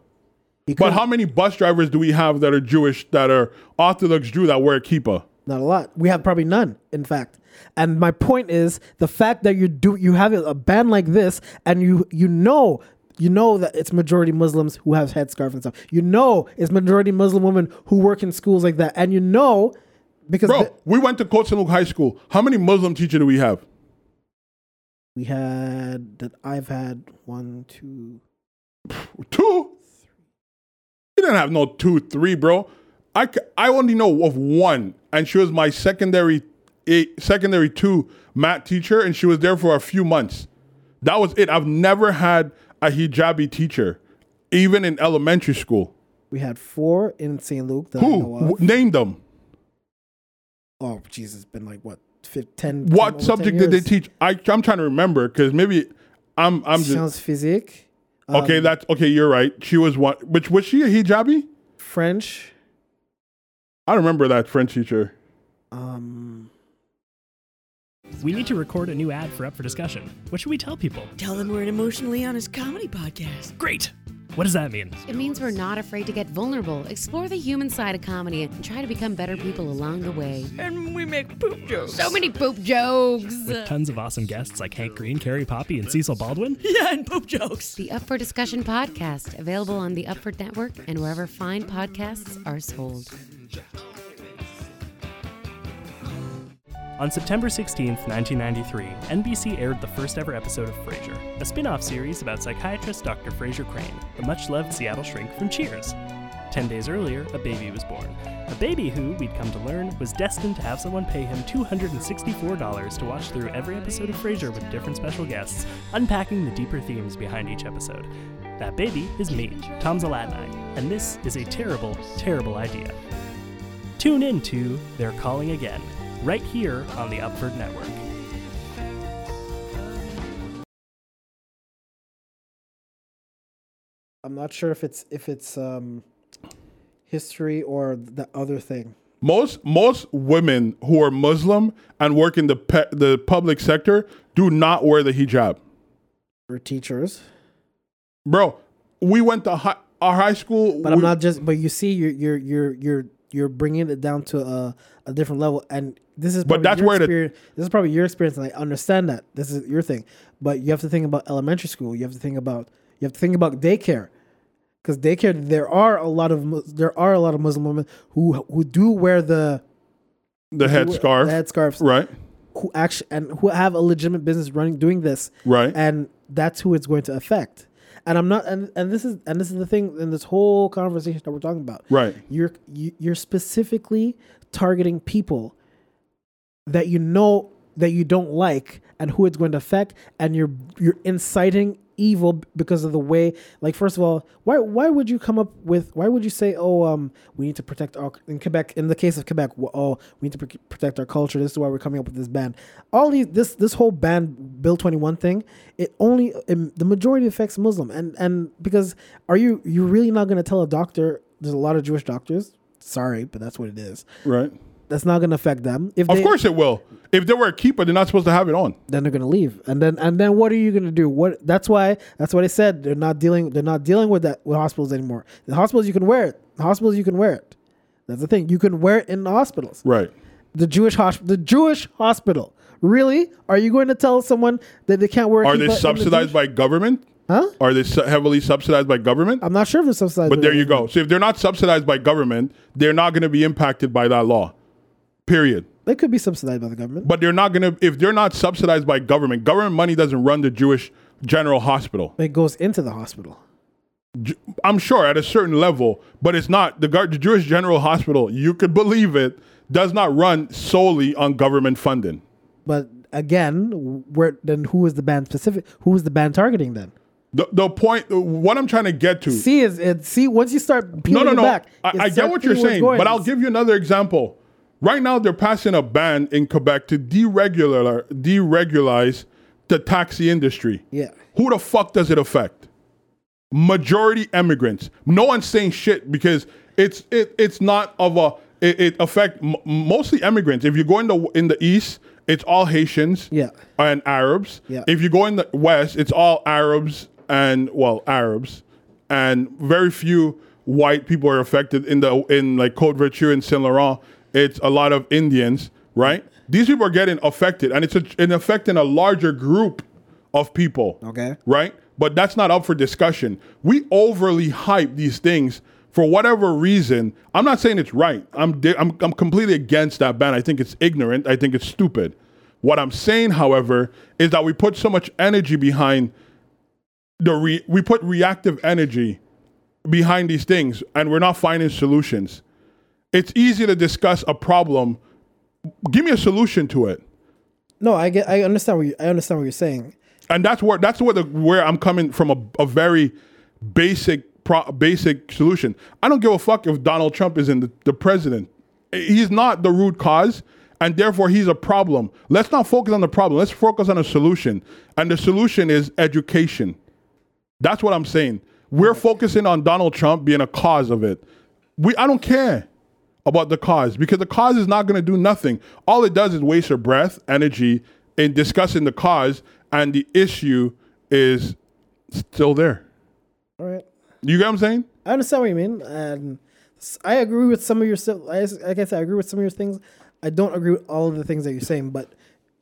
But how many bus drivers do we have that are Jewish that are Orthodox Jew that wear a kippah? Not a lot. We have probably none, in fact. And my point is the fact that you do you have a band like this, and you you know you know that it's majority Muslims who have headscarf and stuff. You know it's majority Muslim women who work in schools like that, and you know because Bro, the- we went to Kotsanuk High School. How many Muslim teachers do we have? we had that I've had one, two. Two? You didn't have no two, three, bro. I, I only know of one, and she was my secondary eight, secondary two math teacher, and she was there for a few months. That was it. I've never had a hijabi teacher, even in elementary school. We had four in St. Luke that I Who? know of. W- Name them. Oh, Jesus, it's been like what, fif- 10 What 10 subject 10 did they teach? I, I'm trying to remember because maybe I'm I'm just Science physique. okay. um, That's okay. You're right. She was one. Which was she a hijabi? French. I remember that French teacher. Um, We need to record a new ad for Up for Discussion. What should we tell people? Tell them we're an emotionally honest comedy podcast. Great! What does that mean? It means we're not afraid to get vulnerable, explore the human side of comedy, and try to become better people along the way. And we make poop jokes. So many poop jokes! With tons of awesome guests like Hank Green, Carrie Poppy, and Cecil Baldwin? <laughs> Yeah, and poop jokes. The Up for Discussion podcast, available on the Upford Network and wherever fine podcasts are sold. On September 16, 1993, NBC aired the first ever episode of Frasier, a spin off series about psychiatrist Dr. Frasier Crane, the much loved Seattle shrink from Cheers. Ten days earlier, a baby was born. A baby who, we'd come to learn, was destined to have someone pay him $264 to watch through every episode of Frasier with different special guests, unpacking the deeper themes behind each episode. That baby is me, Tom Zalatni, and this is a terrible, terrible idea. Tune in to They're Calling Again, right here on the Upford Network. I'm not sure if it's if it's um, history or the other thing. Most most women who are Muslim and work in the pe- the public sector do not wear the hijab. Or teachers, Bro, we went to hi- our high school. but I'm not just. But you see, you're you're you're you're you're bringing it down to a, a different level, and this is. But that's where the- this is probably your experience, and I understand that this is your thing. But you have to think about elementary school. You have to think about you have to think about daycare, because daycare there are a lot of there are a lot of Muslim women who who do wear the the headscarf. the headscarves, right, who actually and who have a legitimate business running doing this right. and that's who it's going to affect and i'm not and, and this is and this is the thing in this whole conversation that we're talking about Right. you're you, you're specifically targeting people that you know that you don't like and who it's going to affect and you're you're inciting evil because of the way like first of all why why would you come up with why would you say oh um we need to protect our in Quebec in the case of Quebec oh we need to pr- protect our culture. This is why we're coming up with this ban. All these this this whole ban bill 21 thing it only um, the majority affects muslim. And and because are you you really not going to tell a doctor there's a lot of jewish doctors sorry but that's what it is. Right. That's not going to affect them if Of they, course it will. If they were a kippah, they're not supposed to have it on. then they're gonna leave, and then and then what are you gonna do? What that's why that's what I said. They're not dealing. They're not dealing with that with hospitals anymore. The hospitals you can wear it. The hospitals you can wear it. That's the thing. You can wear it in the hospitals. Right. The Jewish hosp- the Jewish hospital. Really? Are you going to tell someone that they can't wear? Are they in the subsidized by government? Huh? Are they su- heavily subsidized by government? I'm not sure if it's subsidized. But there you government. go. So if they're not subsidized by government, they're not going to be impacted by that law. Period. They could be subsidized by the government. But they're not going to if they're not subsidized by government. Government money doesn't run the Jewish General Hospital. It goes into the hospital. I'm sure at a certain level, but it's not the, the Jewish General Hospital. You could believe it does not run solely on government funding. But again, where then who is the band specific? Who is the band targeting then? The, the point, what I'm trying to get to. See is it. See once you start no, peeling no, it no. back, I, I get what you're seeing where it's saying, but I'll give you another example. Right now, they're passing a ban in Quebec to deregular, deregularize the taxi industry. Yeah. Who the fuck does it affect? Majority immigrants. No one's saying shit because it's it, it's not of a it, it affect m- mostly immigrants. If you go in the in the east, it's all Haitians Yeah. and Arabs. Yeah. If you go in the west, it's all Arabs and well Arabs, and very few white people are affected in the in like Côte Vertu and Saint Laurent. It's a lot of Indians, right? These people are getting affected, and it's a, an affecting a larger group of people. Okay. Right? But that's not up for discussion. We overly hype these things for whatever reason. I'm not saying it's right. I'm, di- I'm, I'm completely against that ban. I think it's ignorant. I think it's stupid. What I'm saying, however, is that we put so much energy behind the re- we put reactive energy behind these things and we're not finding solutions. It's easy to discuss a problem. Give me a solution to it. No, I get. I understand what you, I understand what you're saying. and that's where that's where the where I'm coming from a, a very basic pro, basic solution. I don't give a fuck if Donald Trump is in the, the president. He's not the root cause, and therefore he's a problem. Let's not focus on the problem. Let's focus on a solution, and the solution is education. That's what I'm saying. We're focusing on Donald Trump being a cause of it. We I don't care about the cause because the cause is not going to do nothing. All it does is waste your breath, energy in discussing the cause, and the issue is still there. All right. You get what I'm saying? I understand what you mean, and I agree with some of your. I- Like I said, I agree with some of your things. I don't agree with all of the things that you're saying, but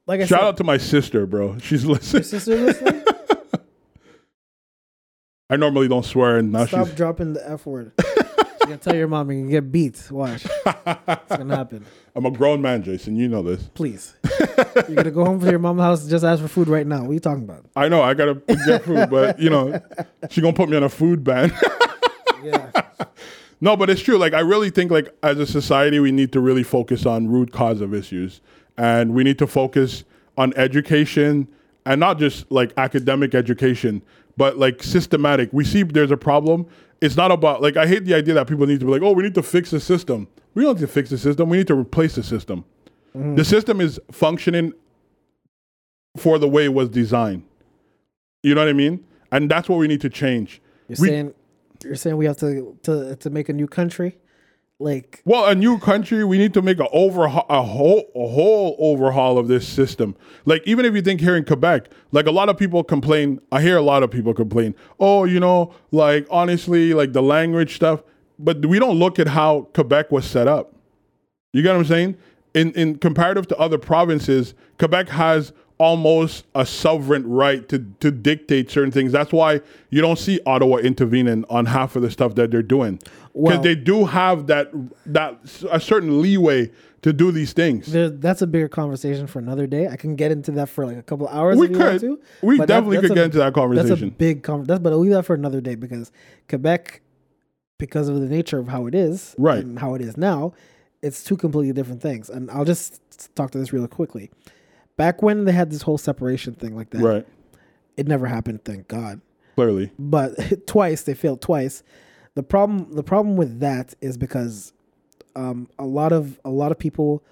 like I Shout said, out to my sister, bro. She's listening. sister listening. <laughs> I normally don't swear, and now Stop she's. dropping the f word. <laughs> Gonna tell your mom you can get beat. Watch, it's gonna happen. <laughs> I'm a grown man, Jason. You know this. Please, you're gonna go home to your mom's house. and Just ask for food right now. What are you talking about? I know I gotta get food, but you know, she gonna put me on a food ban. <laughs> Yeah. No, but it's true. Like I really think like as a society we need to really focus on root cause of issues. And we need to focus on education and not just like academic education, but like systematic. We see there's a problem. It's not about like I hate the idea that people need to be like, "Oh, we need to fix the system." We don't need to fix the system. We need to replace the system. The system is functioning for the way it was designed. You know what I mean? And that's what we need to change. You're We- saying you're saying we have to to to make a new country, like Well, a new country, we need to make a overhaul, a whole, a whole overhaul of this system. Like even if you think here in Quebec, like a lot of people complain. I hear a lot of people complain. Oh, you know, like honestly, like the language stuff. But we don't look at how Quebec was set up. You get what I'm saying? In in comparative to other provinces, Quebec has almost a sovereign right to to dictate certain things. That's why you don't see Ottawa intervening on half of the stuff that they're doing because Well- they do have that that a certain leeway to do these things. there, that's a bigger conversation for another day. I can get into that for like a couple hours. We if you want could. to. We but that- definitely could a- get into that conversation. That's a big conversation. But I'll leave that for another day because Quebec, because of the nature of how it is, Right. and how it is now, it's two completely different things. And I'll just talk to this really quickly. Back when they had this whole separation thing like that, right. it never happened. Thank God. Clearly. but <laughs> twice they failed twice. The problem the problem with that is because um, a lot of a lot of people,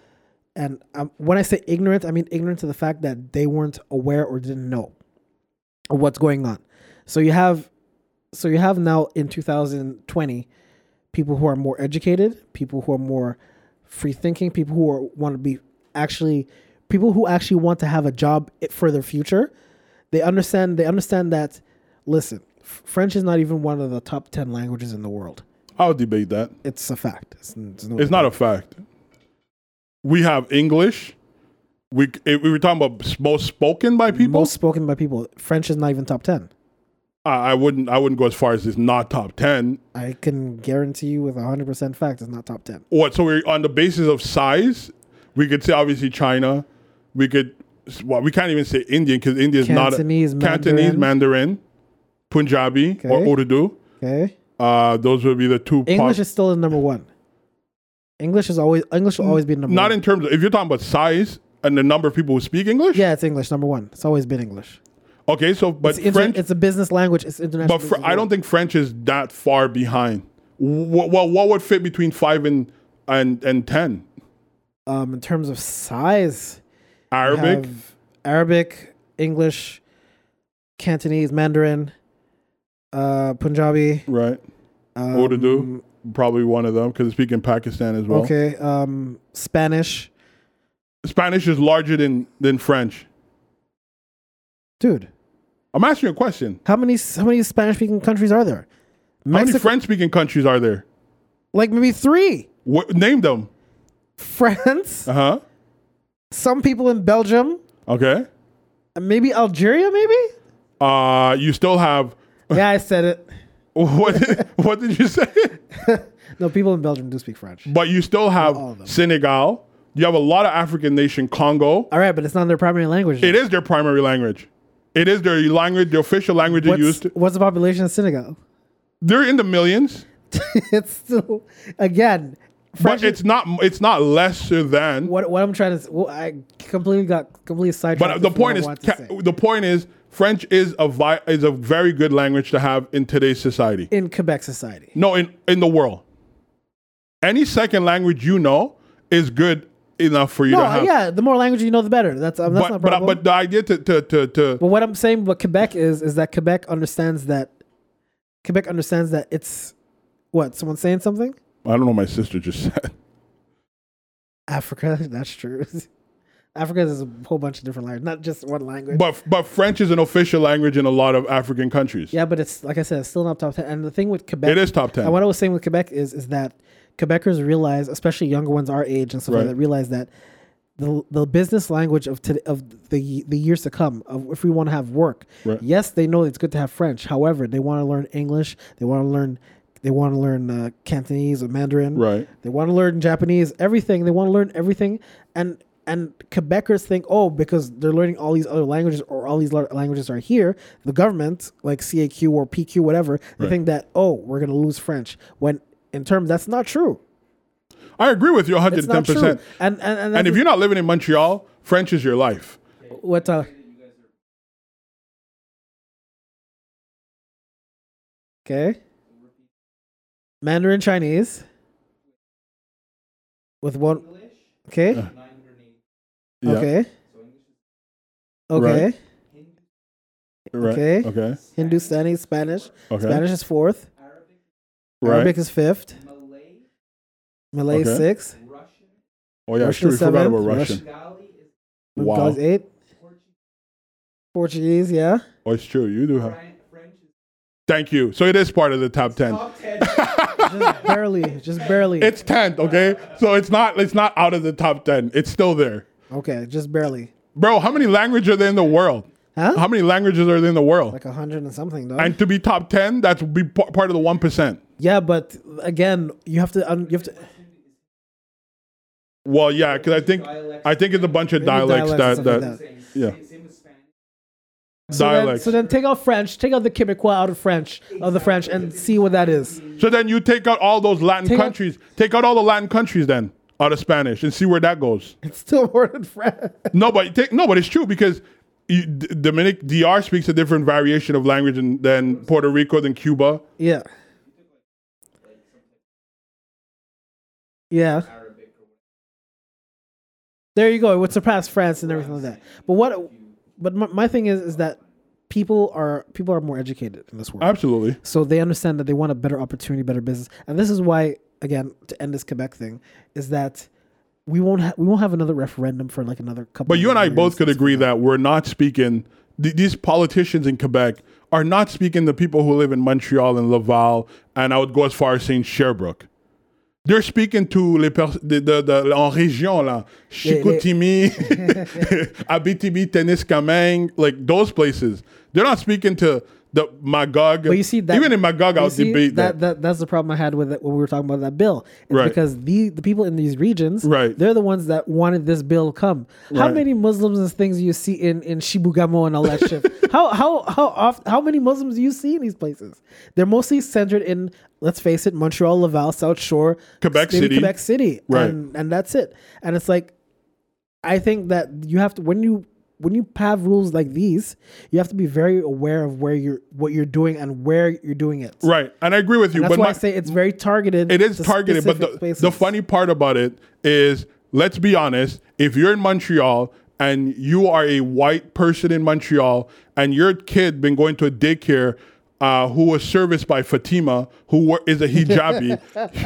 and um, when I say ignorant, I mean ignorant to the fact that they weren't aware or didn't know what's going on. So you have, so you have now in 2020, people who are more educated, people who are more free thinking, people who are, want to be actually people who actually want to have a job for their future. They understand. They understand that. Listen, French is not even one of the top ten languages in the world. I'll debate that. It's a fact. It's, it's, no It's not a fact. We have English. We if we were talking about most spoken by people. most spoken by people. French is not even top ten. I, I wouldn't. I wouldn't go as far as it's not top ten. I can guarantee you with hundred percent fact it's not top ten. What? So we're on the basis of size. We could say obviously China. We could. Well, we can't even say Indian because India is not a, Cantonese, Cantonese, Mandarin, Punjabi, or Urdu. Okay, Uh, those would be the two. English pop- is still the number one. English is always English will always be number not one. in terms of if you're talking about size and the number of people who speak English. yeah, it's English number one. It's always been English. Okay, so but It's, inter- French, it's a business language. It's international. but fr- I don't think French is that far behind. What what, what would fit between five and and and ten? um, in terms of size, Arabic, Arabic, English, Cantonese, Mandarin, uh, Punjabi. right? Um, Urdu, probably one of them because they speak in Pakistan as well. Okay. Um, Spanish, Spanish is larger than than French. dude. I'm asking you a question. How many how many Spanish speaking countries are there? How many Mexico, French speaking countries are there? like maybe three. What, name them. <laughs> France, Uh huh. Some people in Belgium, Okay. maybe Algeria. Maybe. Uh, you still have <laughs> yeah, I said it. <laughs> what? Did, what did you say? <laughs> No, people in Belgium do speak French. But you still all of have them. Senegal. You have a lot of African nation, Congo. All right, but it's not their primary language. It is their primary language. It is their language, the official language they What's, used. what's the population of Senegal? They're in the millions, it's still again. French but it's not. It's not lesser than. what what I'm trying to. Well, I completely got completely sidetracked. But the point is, ca- the point is, French is a vi- is a very good language to have in today's society. in Quebec society. No, in in the world, any second language you know is good enough for you No, to have. yeah, the more language you know, the better. That's um, that's but not but problem. but the idea to to to, to But what I'm saying about Quebec is is that Quebec understands that Quebec understands that it's what someone saying something. I don't know. what My sister just <laughs> said. Africa, <laughs> that's true. <laughs> Africa is a whole bunch of different languages, not just one language. But but French is an official language in a lot of African countries. yeah, but it's like I said, it's still not top ten. And the thing with Quebec, It is top ten. And what I was saying with Quebec is is that Quebecers realize, especially younger ones our age and stuff like that, realize that the the business language of today, of the the years to come, of if we want to have work, Right. yes, they know it's good to have French. However, they want to learn English. They want to learn they want to learn uh, Cantonese or Mandarin. Right. They want to learn Japanese. Everything they want to learn everything, and and Quebecers think, oh, because they're learning all these other languages or all these languages are here, the government, like CAQ or PQ, whatever, they Right. think that, oh, we're going to lose French. When in terms, that's not true. I agree with you It's 110. not true. percent And, and, and, And if you're not living in Montreal, French is your life. what, uh, okay. Mandarin Chinese with one, okay. Uh, Yeah. Okay. Okay. Right. Okay. Okay. Hindustani, Spanish. Okay. Spanish is fourth. Right. Arabic is fifth. Malay is Okay. sixth. oh yeah, Russian sure. We forgot about Russian- Russian. Wow. Wow. eight. Portuguese, yeah. Oh, it's true. You do have. Thank you. So it is part of the top ten. Just barely. Just barely. It's tenth. Okay. So it's not. It's not out of the top ten. It's still there, okay, just barely. bro. How many languages are there in the world? Huh? How many languages are there in the world? Like a hundred and something, though. and to be top ten, that's be p- part of the one percent. yeah, but again, you have to. Un- you have to. Well, yeah, because I think I think it's a bunch of dialects, dialects that that, like yeah So then, so then take out French. Take out the Quebecois out of French of the French and see what that is. So then you take out all those Latin Take out- countries. take out all the Latin countries then out of Spanish and see where that goes. It's still more than French. No, but take, no, but it's true because you, D- Dominic DR speaks a different variation of language than, than Puerto Rico than Cuba. Yeah. Yeah. There you go. It would surpass France and everything like that. But what? But my, my thing is, is that people are people are more educated in this world, Absolutely. so they understand that they want a better opportunity, better business, and this is why, again, to end this Quebec thing, is that we won't ha- we won't have another referendum for like another couple. But you and I both could agree that we're not speaking. th- These politicians in Quebec are not speaking to people who live in Montreal and Laval, and I would go as far as saying Sherbrooke. They're speaking to les the, the, the, en région, là, Chicoutimi, <laughs> Abitibi, Témiscamingue, like those places. They're not speaking to the Magog. But you see that even in Magog, I'll see, debate that. that. That's the problem I had with it when we were talking about that bill. It's Right. because the the people in these regions, Right. they're the ones that wanted this bill come. How Right. many Muslims and things you see in in Chibougamau and all that shit? <laughs> How how how oft, how many Muslims do you see in these places? They're mostly centered in let's face it, Montreal, Laval, South Shore, Quebec City. Quebec City, Right. and and that's it. And it's like, I think that you have to when you when you have rules like these, you have to be very aware of where you're what you're doing and where you're doing it. Right, and I agree with you. That's but why my- I say it's very targeted. It is targeted, but the, the funny part about it is, let's be honest, if you're in Montreal and you are a white person in Montreal and your kid been going to a daycare uh, who was serviced by Fatima, who is a hijabi,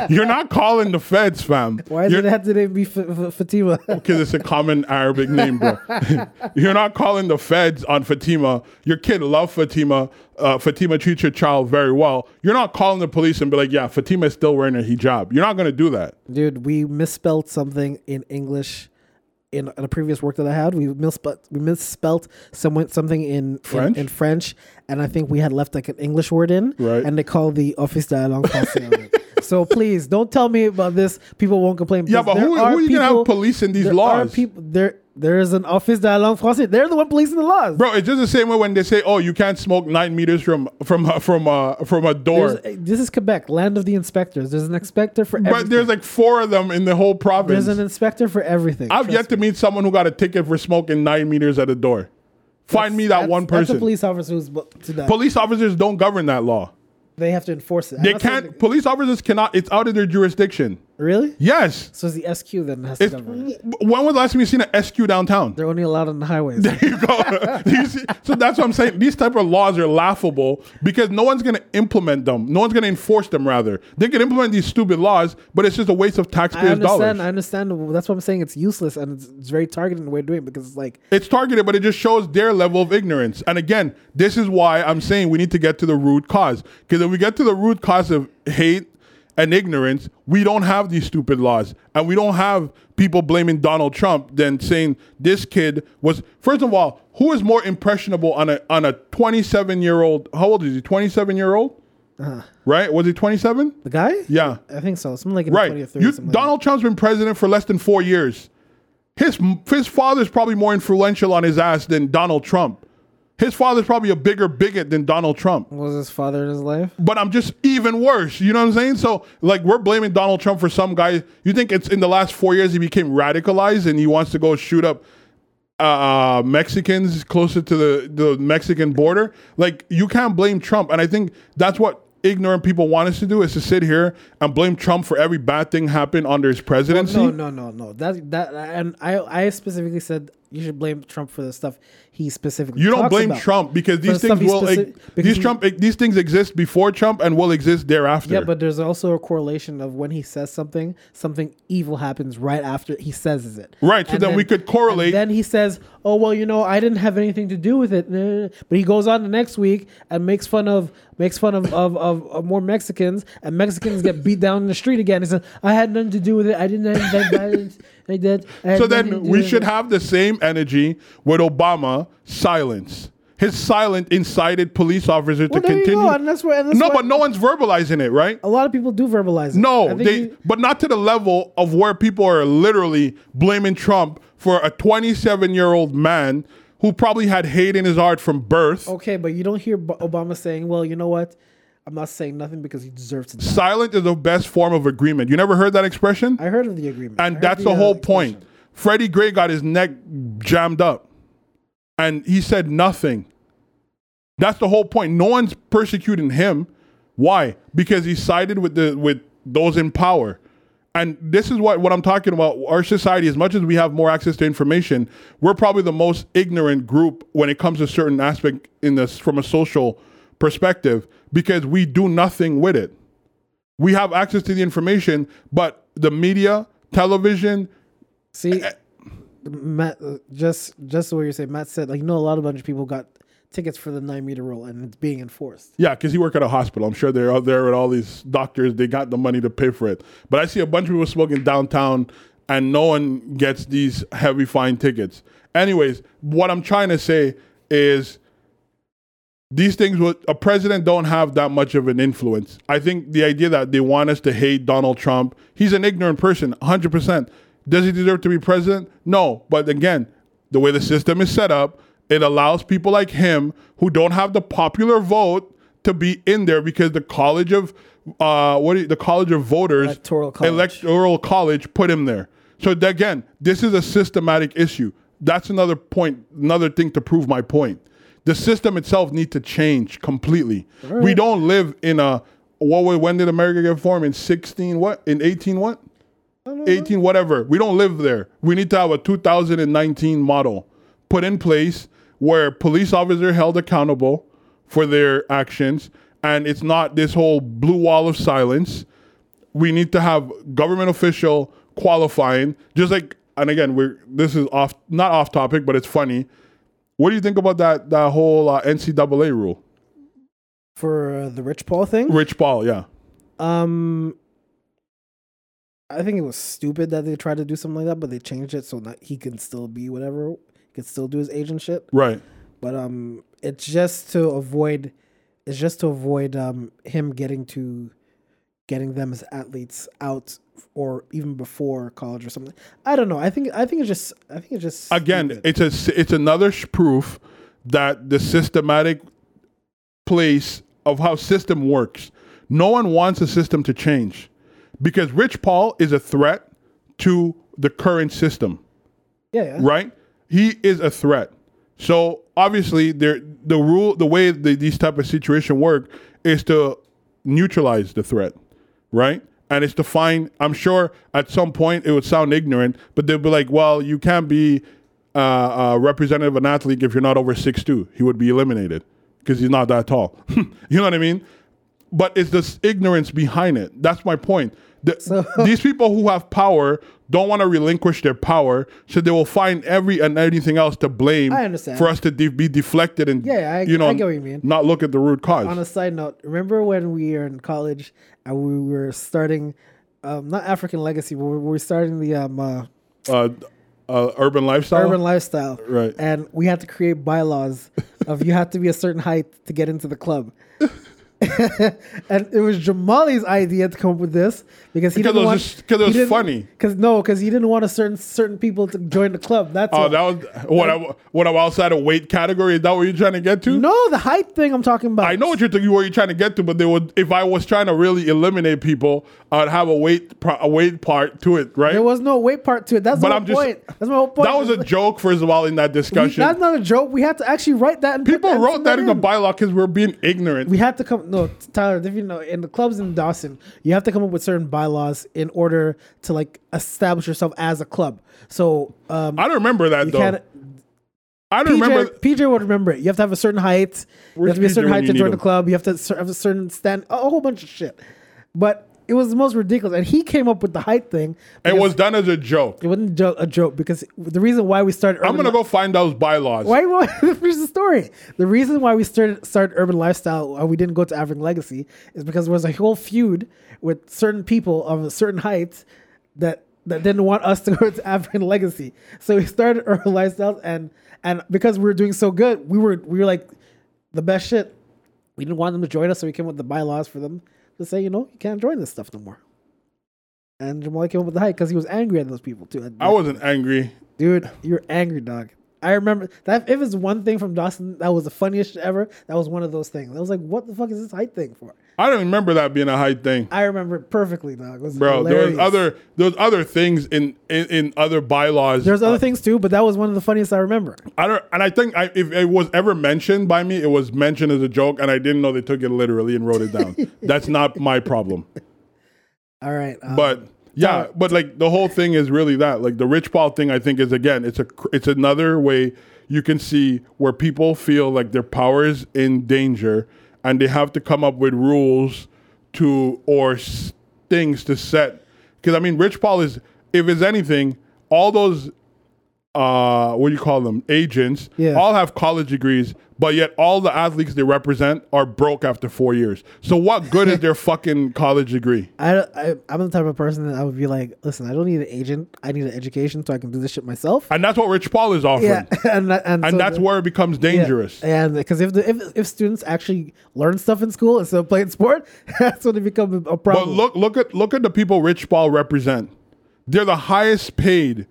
<laughs> you're not calling the feds, fam. Why does You're- it have to be F- F- Fatima? because it's a common Arabic name, bro. <laughs> You're not calling the feds on Fatima. Your kid love Fatima. Uh, Fatima treats your child very well. You're not calling the police and be like, yeah, Fatima is still wearing a hijab. You're not going to do that. Dude, we misspelled something in English in, in a previous work that I had. We misspelled we misspelled some, something in French? in, in French, and I think we had left like an English word in, Right. and they called the Office de la langue française on <laughs> it. So please don't tell me about this. People won't complain. Yeah, but who- are who are you gonna have people- policing these there laws? Are people, there, there is an Office de la langue française. They're the one policing the laws. Bro, it's just the same way when they say, "Oh, you can't smoke nine meters from from uh, from uh, from a door." There's- this is Quebec, land of the inspectors. There's an inspector for everything. But there's like four of them in the whole province. there's an inspector for everything. I've yet to meet someone who got a ticket for smoking nine meters at a door. Find me that That's- one That's a police officer who's to that. Police officers don't govern that law. They have to enforce it. They can't. Police officers cannot. It's out of their jurisdiction. Really? Yes. So it's the SQ then has to It's, it. when was the last time you seen an SQ downtown? They're only allowed on the highways. There you go. <laughs> You see? so that's what I'm saying. These type of laws are laughable because no one's going to implement them. No one's going to enforce them. Rather, they can implement these stupid laws, but it's just a waste of taxpayers' understand. dollars. I understand. That's what I'm saying. It's useless and it's, it's very targeted in the way of doing it because it's like It's targeted, but it just shows their level of ignorance. And again, this is why I'm saying we need to get to the root cause. Because if we get to the root cause of hate and ignorance, we don't have these stupid laws. And we don't have people blaming Donald Trump than saying this kid was first of all, who is more impressionable on a on a 27 year old how old is he? 27 year old? Uh-huh. Right? Was he 27? the guy. Yeah. I think so. Something like in the Right. 20 or 30. You, something like Donald Trump's been president for less than four years. His his father's probably more influential on his ass than Donald Trump. His father's probably a bigger bigot than Donald Trump. Was his father in his life? But I'm just even worse. You know what I'm saying? So like we're blaming Donald Trump for some guy. You think it's in the last four years he became radicalized and he wants to go shoot up uh, Mexicans closer to the, the Mexican border. Like you can't blame Trump, and I think that's what ignorant people want us to do is to sit here and blame Trump for every bad thing happened under his presidency. No, no, no, no. That that and I I specifically said you should blame Trump for the stuff he specifically. You don't blame. Trump because these the things will speci- ex- because these he- Trump these things exist before Trump and will exist thereafter. Yeah, but there's also a correlation of when he says something, something evil happens right after he says it. Right, so And then we could correlate- then he says, "Oh well, you know, I didn't have anything to do with it." But he goes on the next week and makes fun of makes fun of of, of, of more Mexicans, and Mexicans get beat down in the street again. He says, "I had nothing to do with it. I didn't have that violence. I did." So then we should it." have the same energy with Obama silence. His silence incited police officers Well, to continue. and that's where- and that's no, why- but no one's verbalizing it, right? A lot of people do verbalize it. No, they, you- but not to the level of where people are literally blaming Trump for a 27 year old man who probably had hate in his heart from birth. okay, but you don't hear Obama saying, "Well, you know what." I'm not saying nothing because he deserves to die. Silent is the best form of agreement. You never heard that expression? I heard of the agreement, and that's the uh, whole expression. point. Freddie Gray got his neck jammed up, and he said nothing. That's the whole point. No one's persecuting him. Why? Because he sided with the with those in power. And this is what, what I'm talking about. Our society, as much as we have more access to information, we're probably the most ignorant group when it comes to certain aspect in this from a social perspective because we do nothing with it. We have access to the information, but the media, television, See, Matt, just just what you're saying. Matt said, like, you know, a lot of bunch of people got tickets for the nine meter rule, and it's being enforced. Yeah, because he work at a hospital. I'm sure they're out there with all these doctors. They got the money to pay for it. But I see a bunch of people smoking downtown, and no one gets these heavy fine tickets. Anyways, what I'm trying to say is these things with a president don't have that much of an influence. I think the idea that they want us to hate Donald Trump, he's an ignorant person, 100%. Does he deserve to be president? No. But again, the way the system is set up, it allows people like him who don't have the popular vote to be in there because the college of uh what you, the college of voters Electoral college. electoral college put him there. So again, this is a systematic issue. that's another point, another thing to prove my point. The system itself needs to change completely. We don't live in a what? When did America get formed? In sixteen? What? In eighteen? What? 18 whatever. We don't live there. We need to have a 2019 model put in place where police officers are held accountable for their actions and it's not this whole blue wall of silence. We need to have government official qualifying just like and again we're this is off not off topic but it's funny. What do you think about that that whole uh, ncaa rule? For uh, the Rich Paul thing, rich paul yeah. Um, I think it was stupid that they tried to do something like that, but they changed it so that he can still be whatever, he can still do his agent shit. right But um, it's just to avoid, it's just to avoid um him getting to, getting them as athletes out or even before college or something. I don't know. I think I think it's just I think it's just again stupid. it's a it's another sh- proof that the systematic place of how system works no one wants a system to change because rich paul is a threat to the current system. Yeah, yeah. right? He is a threat. So obviously there the rule the way the, these type of situation work is to neutralize the threat. Right? And it's to find i'm sure at some point it would sound ignorant but they'll be like well you can't be uh, a representative of an athlete if you're not over 6'2 he would be eliminated because he's not that tall. <laughs> You know what i mean? But it's this ignorance behind it. That's my point. The- <laughs> these people who have power don't want to relinquish their power, so they will find every and anything else to blame I understand. for us to de- be deflected and Yeah, I- you know I get what you mean. not look at the root cause. on a side note, remember when we were in college and we were starting, um, not African legacy, but we were starting the um, uh, uh, uh, urban lifestyle. urban lifestyle, Right. And we had to create bylaws of you have to be a certain height to get into the club. <laughs> and it was Jamali's idea to come up with this because he Because didn't want just- 'cause it he was didn't- funny. Cause no, because he didn't want a certain certain people to join the club. That's Oh, what. that was what I what I'm outside of weight category. Is that what you're trying to get to? no, the height thing I'm talking about. I know what you're th- what you're trying to get to, but they would if I was trying to really eliminate people, I'd have a weight a weight part to it, right? There was no weight part to it. That's But my I'm just- point. That's my whole point. that was a joke, first of all, in that We- discussion. that's not a joke. We had to actually write that. People that, wrote that in the bylaw because we're being ignorant. We had to come. No, Tyler. If you know, in the clubs in Dawson, you have to come up with certain bylaws in order to like establish yourself as a club. So um, I don't remember that you though. I don't PJ, remember. PJ would remember it. You have to have a certain height. You have to be a certain when height to join the club. You have to have a certain stand. A whole bunch of shit. But it was the most ridiculous. And he came up with the height thing. It was done as a joke. It wasn't jo- a joke because the reason why we started. I'm gonna go find those bylaws. Why you <laughs> want the story? The reason why we started started urban lifestyle, why we didn't go to African legacy, is because there was a whole feud with certain people of a certain height that that didn't want us to <laughs> go to African legacy. So we started urban lifestyle, and and because we were doing so good, we were we were like the best shit. We didn't want them to join us, so we came up with the bylaws for them to say, you know, you can't join this stuff no more. And Jamal came up with the height because he was angry at those people too. I wasn't angry. Dude, you're angry, dog. I remember that if it's one thing from Dawson that was the funniest ever, that was one of those things. I was like, what the fuck is this height thing for? I don't remember that being a height thing, I remember it perfectly, dog. It bro. There was other there was other things in in, in other bylaws. There's other Uh, things too, but that was one of the funniest I remember. I don't, and I think I, if it was ever mentioned by me, it was mentioned as a joke, and I didn't know they took it literally and wrote it down. <laughs> That's not my problem. All right. um, But yeah, but like the whole thing is really that. Like the Rich Paul thing, I think is again, it's a it's another way you can see where people feel like their power is in danger, and they have to come up with rules to or s- things to set. Because I mean, Rich Paul is, if it's anything, all those uh what do you call them agents Yeah. all have college degrees but yet all the athletes they represent are broke after four years so what good is their <laughs> fucking college degree I, I, I'm the type of person that I would be like, listen, I don't need an agent. I need an education so I can do this shit myself. and that's what rich paul is offering yeah, <laughs> and that- and, and so that's the- where it becomes yeah, dangerous. And because if the if, if students actually learn stuff in school instead of playing sport, <laughs> that's when it becomes a problem. But look, look at look at the people Rich Paul represent. They're the highest paid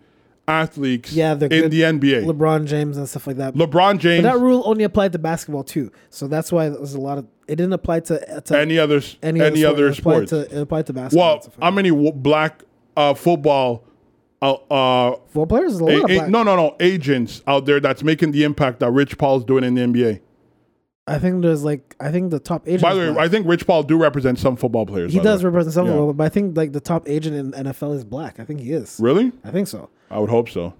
athletes yeah, in the NBA. LeBron James and stuff like that. LeBron James, But that rule only applied to basketball too, so that's why there's a lot of. It didn't apply to, to any others, any, any, other It applied sports. to, it applied to basketball. well, how many w- black uh, football uh, uh, Four players a lot a- of a- no, no, no, agents out there that's making the impact that Rich Paul's doing in the NBA. I think there's like I think the top agent. By the way, black. I think Rich Paul do represent some football players. he does represent some Yeah. of them, but I think like the top agent in NFL is black. I think he is. Really? I think so. I would hope so.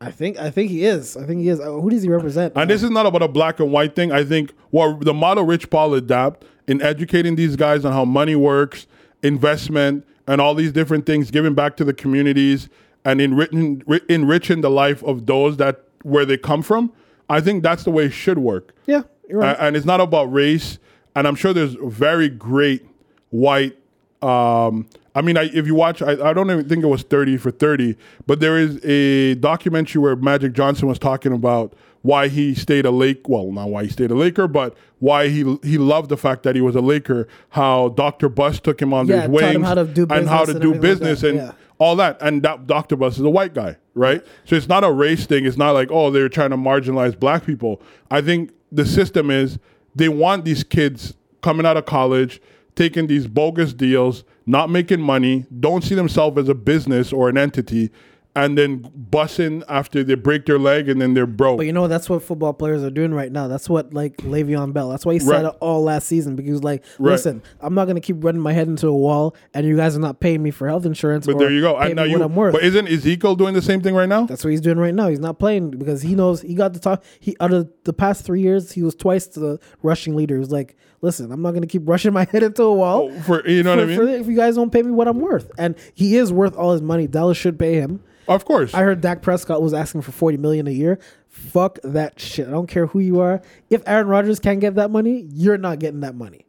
I think I think he is. I think he is. Who does he represent? And this is not about a black and white thing. I think what the model Rich Paul adapt in educating these guys on how money works, investment, and all these different things, giving back to the communities and enriching, enriching the life of those that where they come from. I think that's the way it should work. yeah, you're right. And it's not about race. And I'm sure there's very great white. Um, I mean, I, if you watch, I, I don't even think it was 30 for 30, but there is a documentary where Magic Johnson was talking about why he stayed a Lake. Well, not why he stayed a Laker, but why he he loved the fact that he was a Laker. How Dr. Buss took him under Yeah, his wings how to do and how to and do like business that, and yeah. all that. And that Dr. Buss is a white guy, right? So it's not a race thing. It's not like, oh, they're trying to marginalize black people. I think the system is they want these kids coming out of college, taking these bogus deals, not making money, don't see themselves as a business or an entity, and then bussing after they break their leg and then they're broke. But you know that's what football players are doing right now. That's what like Le'Veon Bell. That's why he said Right. it all last season because he was like, Right. listen, I'm not gonna keep running my head into a wall, and you guys are not paying me for health insurance. but there you go. pay And now me you, what I'm worth. but isn't Ezekiel doing the same thing right now? That's what he's doing right now. He's not playing because he knows he got the top. He out of the past three years, he was twice the rushing leader. He was like, listen, I'm not gonna keep rushing my <laughs> head into a wall. Oh, for you know for, what I mean? for if you guys don't pay me what I'm worth, and he is worth all his money. Dallas should pay him. of course. I heard Dak Prescott was asking for 40 million a year. Fuck that shit. I don't care who you are. If Aaron Rodgers can't get that money, you're not getting that money.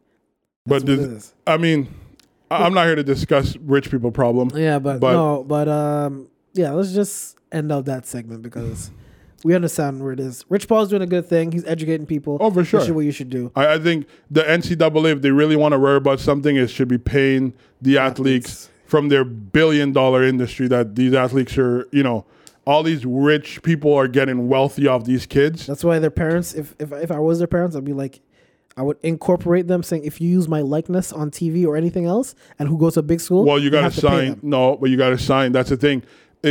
but this. I mean, I'm not here to discuss rich people problem. Yeah, but, But- no, but um, yeah, let's just end out that segment because we understand where it is. Rich Paul's doing a good thing. He's educating people. Oh, for sure. This is what you should do. I, I think the NCAA, if they really want to worry about something, it should be paying the athletes, Athletes. from their billion dollar industry that these athletes are, you know, all these rich people are getting wealthy off these kids. That's why their parents, if, if if I was their parents, I'd be like, I would incorporate them saying, if you use my likeness on TV or anything else, and who goes to a big school, Well, you got to sign. No, but you got to sign. That's the thing.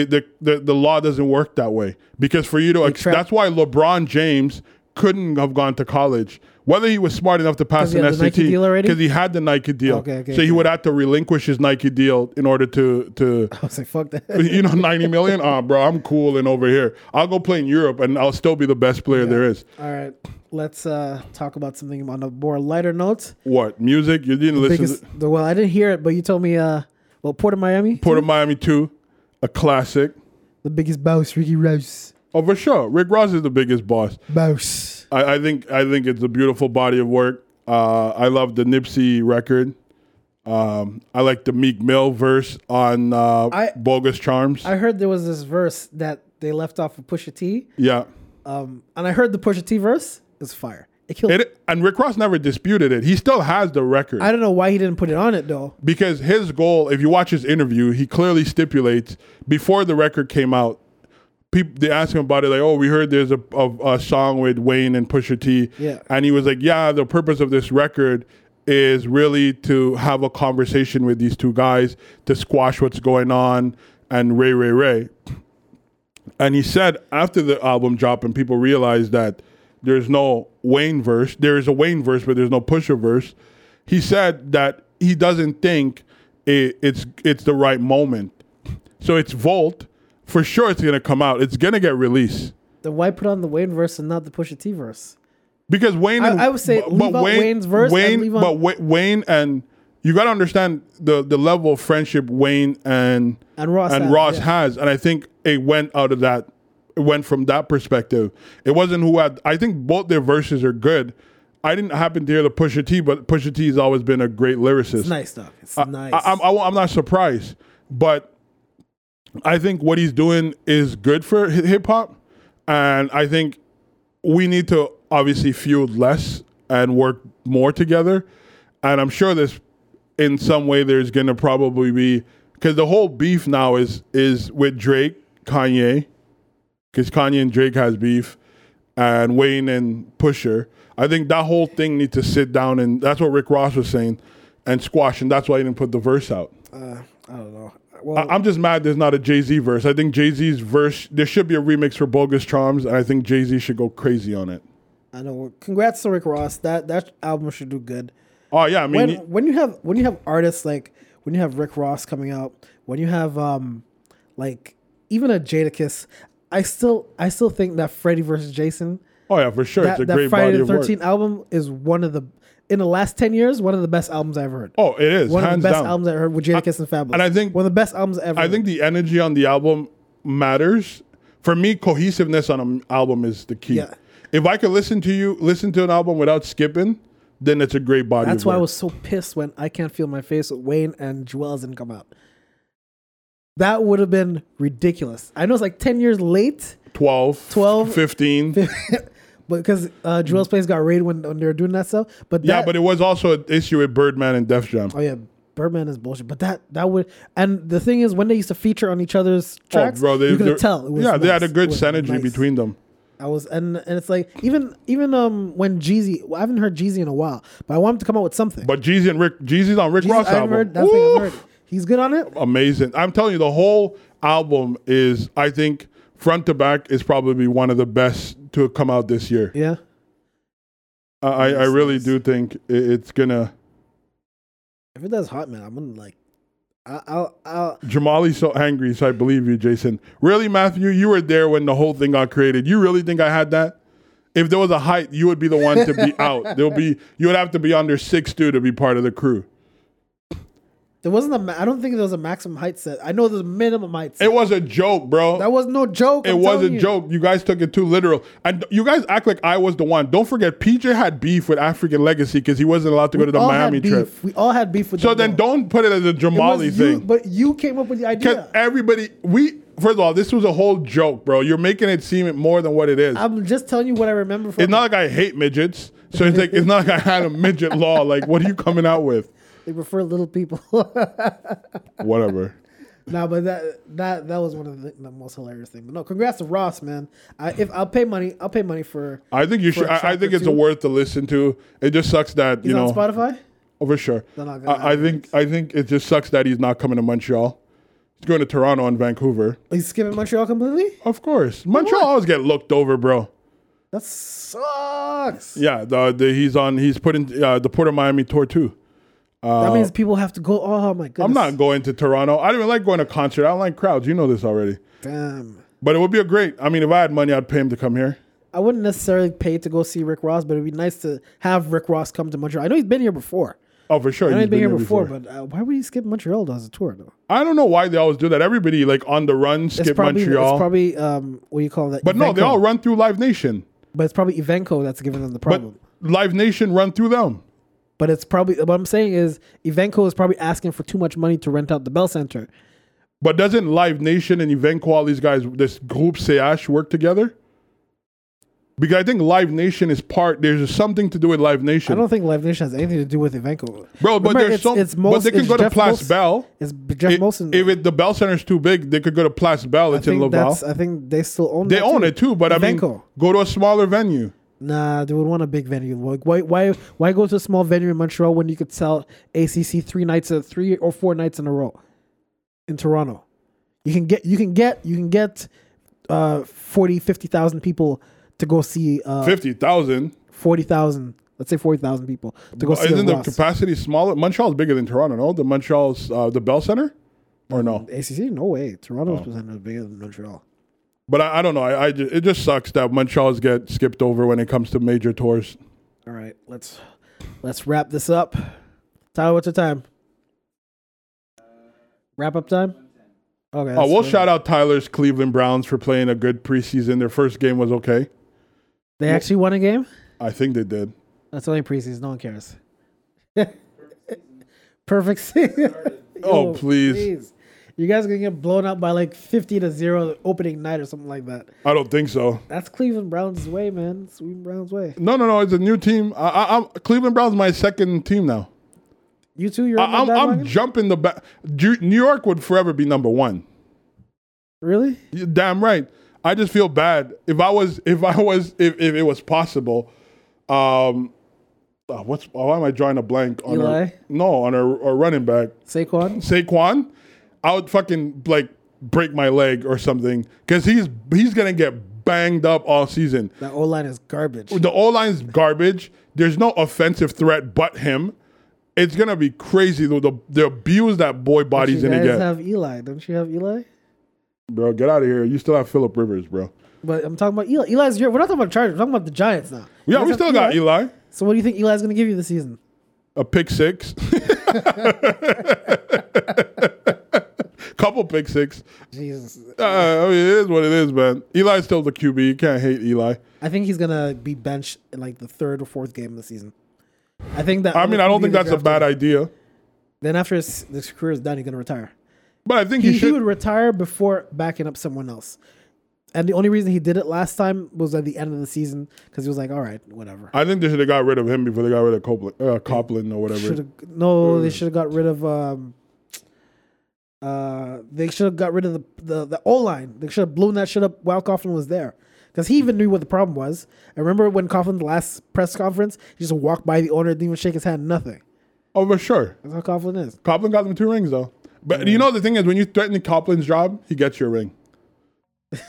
It, the, the the law doesn't work that way because for you to ex- that's why LeBron James couldn't have gone to college. Whether he was smart enough to pass an the SAT because he had the Nike deal, Okay, okay, so he okay. would have to relinquish his Nike deal in order to to <laughs> I was like, fuck that. <laughs> you know, 90 million? Ah, bro, I'm cool and over here. I'll go play in Europe and I'll still be the best player there is. All right, let's uh, talk about something on a more lighter note. What? Music? You didn't listen Biggest, to well, I didn't hear it, but you told me. Uh, well, Port of Miami, Port of Miami 2, a classic. the biggest boss, Ricky Rose. Oh, for sure. Rick Ross is the biggest boss. Boss. I, I think I think it's a beautiful body of work. Uh, I love the Nipsey record. Um, I like the Meek Mill verse on uh, I- Bogus Charms. I heard there was this verse that they left off of Pusha T, yeah. um, and I heard the Pusha T verse is fire. It killed. It, and Rick Ross never disputed it. He still has the record. I don't know why he didn't put it on it though. because his goal, if you watch his interview, he clearly stipulates before the record came out. People they asked him about it, like, "Oh, we heard there's a, a, a song with Wayne and Pusha T," Yeah. and he was like, "Yeah, the purpose of this record is really to have a conversation with these two guys to squash what's going on." And Ray, Ray, Ray, and he said after the album dropped and people realized that there's no Wayne verse, there is a Wayne verse, but there's no Pusha verse. He said that he doesn't think it, it's it's the right moment. So it's Volt. For sure, it's gonna come out. It's gonna get released Then why put on the Wayne verse and not the Pusha T verse? because Wayne. I- and- I would say leave out Wayne's verse and Wayne, leave but Wa- Wayne and you got to understand the the level of friendship Wayne and And Ross and has, Ross yeah. has, and I think it went out of that. It went from that perspective. It wasn't who had. I think both their verses are good. I didn't happen to hear the Pusha T, but Pusha T has always been a great lyricist. It's nice stuff. It's I- nice. I, I'm, I, am not surprised, but I think what he's doing is good for hip hop, and I think we need to obviously feud less and work more together. And I'm sure this, in some way, there's gonna probably be because the whole beef now is is with Drake, Kanye, because Kanye and Drake has beef, and Wayne and Pusha. I think that whole thing needs to sit down, and that's what Rick Ross was saying, and squash, and that's why he didn't put the verse out. I don't know. Well, I, I'm just mad there's not a Jay Z verse. I think Jay Z's verse. There should be a remix for Bogus Charms, and I think Jay Z should go crazy on it. I know. Congrats to Rick Ross. That that album should do good. Oh yeah, I mean, when he- when you have when you have artists like when you have Rick Ross coming out, when you have um like even a Jadakiss, I still I still think that Freddie versus Jason oh yeah, for sure, that, it's a that great Friday the. Thirteenth album is one of the in the last ten years one of the best albums I ever heard. Oh, it is one of the best down. albums I heard with Jadakiss and Fabolous. and I think- one of the best albums ever. I think the energy on the album matters. For me, cohesiveness on an album is the key. Yeah. If I could listen to you, listen to an album without skipping, then it's a great body. that's why I was so pissed when I Can't Feel My Face with Wayne and Juelz didn't come out. That would have been ridiculous. I know it's like ten years late. 12, 12, 15. <laughs> but because uh, Juelz place got raided when, when they were doing that stuff. But yeah, but it was also an issue with Birdman and Def Jam. oh yeah, Birdman is bullshit. But that that would and the thing is when they used to feature on each other's tracks, oh, bro, they, you could tell. It was yeah, they had a good synergy nice. between them. I was and and it's like even even um when Jeezy, well, I haven't heard Jeezy in a while, but I want him to come out with something. But Jeezy and Rick, Jeezy's on Rick Jeezy, Ross I album. heard, that's thing I've heard. He's good on it. Amazing. I'm telling you, the whole album is, I think, front to back is probably one of the best to come out this year. Yeah. I, I I really do think it's gonna. If it does hot, man, I'm gonna like. I- I'll, I'll, Jamali's so angry, so I believe you, Jason. Really, Matthew, you were there when the whole thing got created. You really think I had that? If there was a height, you would be the one to be <laughs> out. There'll be you would have to be under six two to be part of the crew. There wasn't a. I don't think there was a maximum height set. I know there's a minimum height set. It was a joke, bro. that was no joke. It I'm was a you. joke. You guys took it too literal. And you guys act like I was the one. Don't forget, PJ had beef with African Legacy because he wasn't allowed to go to the Miami trip. We all had beef with. So then don't put it as a Jamali you- thing. But you came up with the idea. Because everybody, we, first of all, this was a whole joke, bro. You're making it seem more than what it is. I'm just telling you what I remember from. it's not like I hate midgets. So it's <laughs> like, it's not like I had a midget law. Like, what are you coming out with? They prefer little people. <laughs> Whatever. no, but that that that was one of the, the most hilarious things. But no, congrats to Ross, man. I, if I'll pay money, I'll pay money for. I think you should. I, track think it's a worth to listen to. It just sucks that He's you know. on Spotify. Oh, for sure. They're not gonna I, I think I think it just sucks that he's not coming to Montreal. He's going to Toronto and Vancouver. He's skipping Montreal completely. Of course, Montreal always get looked over, bro. That sucks. Yeah, the, the he's on. He's putting uh, the Port of Miami tour too. That means people have to go. Oh my goodness. I'm not going to Toronto. I don't even like going to concert. I don't like crowds. You know this already. Damn. But it would be a great. I mean, if I had money, I'd pay him to come here. I wouldn't necessarily pay to go see Rick Ross, but it'd be nice to have Rick Ross come to Montreal. I know he's been here before. Oh, for sure. I know he's he's been here there before, but uh, why would he skip Montreal as a tour though? I don't know why they always do that. Everybody like on the run It's skip probably Montreal. it's probably um what do you call that? but no, they all run through Live Nation. But it's probably Evenko that's giving them the But problem. Live Nation run through them. But it's probably what I'm saying is Evenko is probably asking for too much money to rent out the Bell Center. But doesn't Live Nation and Evenko, all these guys, this group CH work together? Because I think Live Nation is part. There's something to do with Live Nation. I don't think Live Nation has anything to do with Evenko. bro. But Remember, there's it's, some. it's but they can go to Geoff Place Molson- Bell. It's Geoff Molson. if it, the Bell Center's too big, they could go to Place Bell. It's in Laval. I think they still own. It. They own too. it too, but I mean, Evenko. go to a smaller venue. Nah, they would want a big venue. Like, why, why, why go to a small venue in Montreal when you could sell ACC three nights, uh, three or four nights in a row in Toronto? You can get, you can get, you can get uh, 40, 50,000 people to go see uh, Fifty thousand. forty thousand. Let's say forty thousand people to go see Isn't a the capacity smaller? Montreal's bigger than Toronto. No, the Montreal's uh, the Bell Center, or no? ACC? No way. Oh. Toronto's percentage is bigger than Montreal. But I, I don't know. I, I ju- it just sucks that Montreal's get skipped over when it comes to major tours. All right, let's let's wrap this up. Tyler, what's the time? Wrap up time. Okay. Oh, we'll shout out Tyler's Cleveland Browns for playing a good preseason. Their first game was okay. They actually won a game. I think they did. That's only preseason. No one cares. <laughs> Perfect. season. <laughs> Oh, Yo, please. You guys are gonna get blown out by like fifty to zero opening night or something like that. I don't think so. That's Cleveland Browns' way, man. It's Cleveland Browns' way. No, no, no. It's a new team. I, I, I'm Cleveland Browns my second team now. You two, you're I, on I'm, I'm jumping the back. New York would forever be number one. really? You're damn right. I just feel bad. If I was, if I was, if, if it was possible, um, uh, what's why am I drawing a blank on Eli? a no on a, a running back Saquon? Saquon? I would fucking like break my leg or something because he's he's gonna get banged up all season. That O line is garbage. The O line's garbage. There's no offensive threat but him. It's gonna be crazy though. The, the abuse that boy body's you gonna guys get, have Eli. Don't you have Eli? bro. Get out of here. You still have Philip Rivers, bro. But I'm talking about Eli. Eli's. We're not talking about Chargers. We're talking about the Giants now. Yeah, we still got Eli. So what do you think Eli's going to give you this season? A pick six. <laughs> <laughs> Couple pick six. Jesus. Uh, I mean, it is what it is, man. Eli's still the QB. You can't hate Eli. I think he's going to be benched in like the third or fourth game of the season. I think that. I mean, I don't think that's a bad idea, Then after his, his career is done, he's going to retire. but I think He, he, he would retire before backing up someone else. And the only reason he did it last time was at the end of the season because he was like, all right, whatever. I think they should have got rid of him before they got rid of Copeland, uh, Copland or whatever. Should have no. They should have got rid of. Um, uh, they should have got rid of the the, the O line. They should have blown that shit up while Coughlin was there, because he even knew what the problem was. I remember when Coughlin the last press conference, he just walked by the owner, didn't even shake his hand, nothing. Oh, for sure. That's how Coughlin is. Copland got them two rings though. But you know the thing is, when you threaten Copland's job, he gets your ring. <laughs>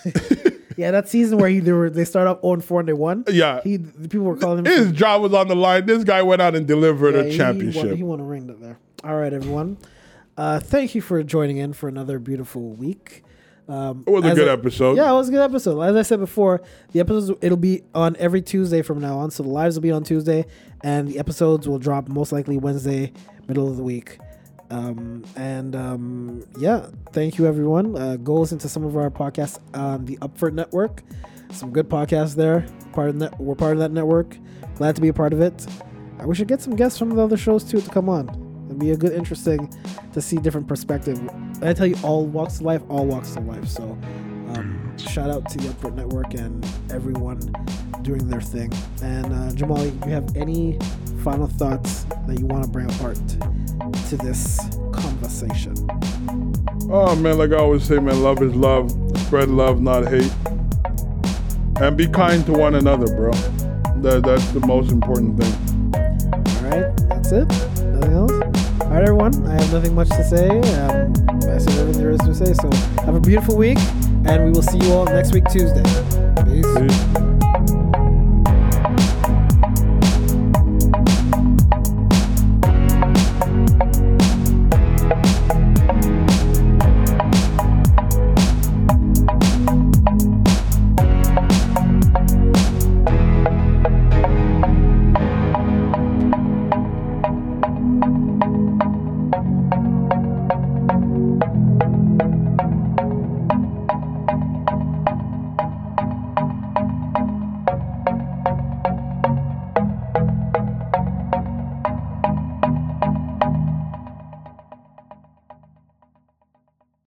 Yeah, that season where he they were they started off 0 4 and they won. Yeah. he the people were calling him. His job was on the line. This guy went out and delivered Yeah, a championship. He won, he won a ring that there. All right, everyone. Uh, thank you for joining in for another beautiful week. Um, it was a good I- episode. Yeah, it was a good episode. As I said before, the episodes it'll be on every Tuesday from now on. So the lives will be on Tuesday, and the episodes will drop most likely Wednesday, middle of the week. Um, and um, yeah, thank you everyone. Uh, go listen to some of our podcasts on the Upford Network. Some good podcasts there. Part of that, we're part of that network. Glad to be a part of it. Uh, we should get some guests from the other shows too to come on. It'd be a good, interesting to see different perspective. I tell you, all walks of life, all walks of life. So, um, shout out to the Upfront Network and everyone doing their thing. And uh, Jamal, do you have any final thoughts that you want to bring apart to this conversation? Oh man, like I always say, man, love is love. Spread love, not hate. And be kind to one another, bro. That, that's the most important thing. All right, that's it. Nothing else. All right, everyone. I have nothing much to say. Um, I said everything there is to say. So have a beautiful week, and we will see you all next week Tuesday. Peace. Peace.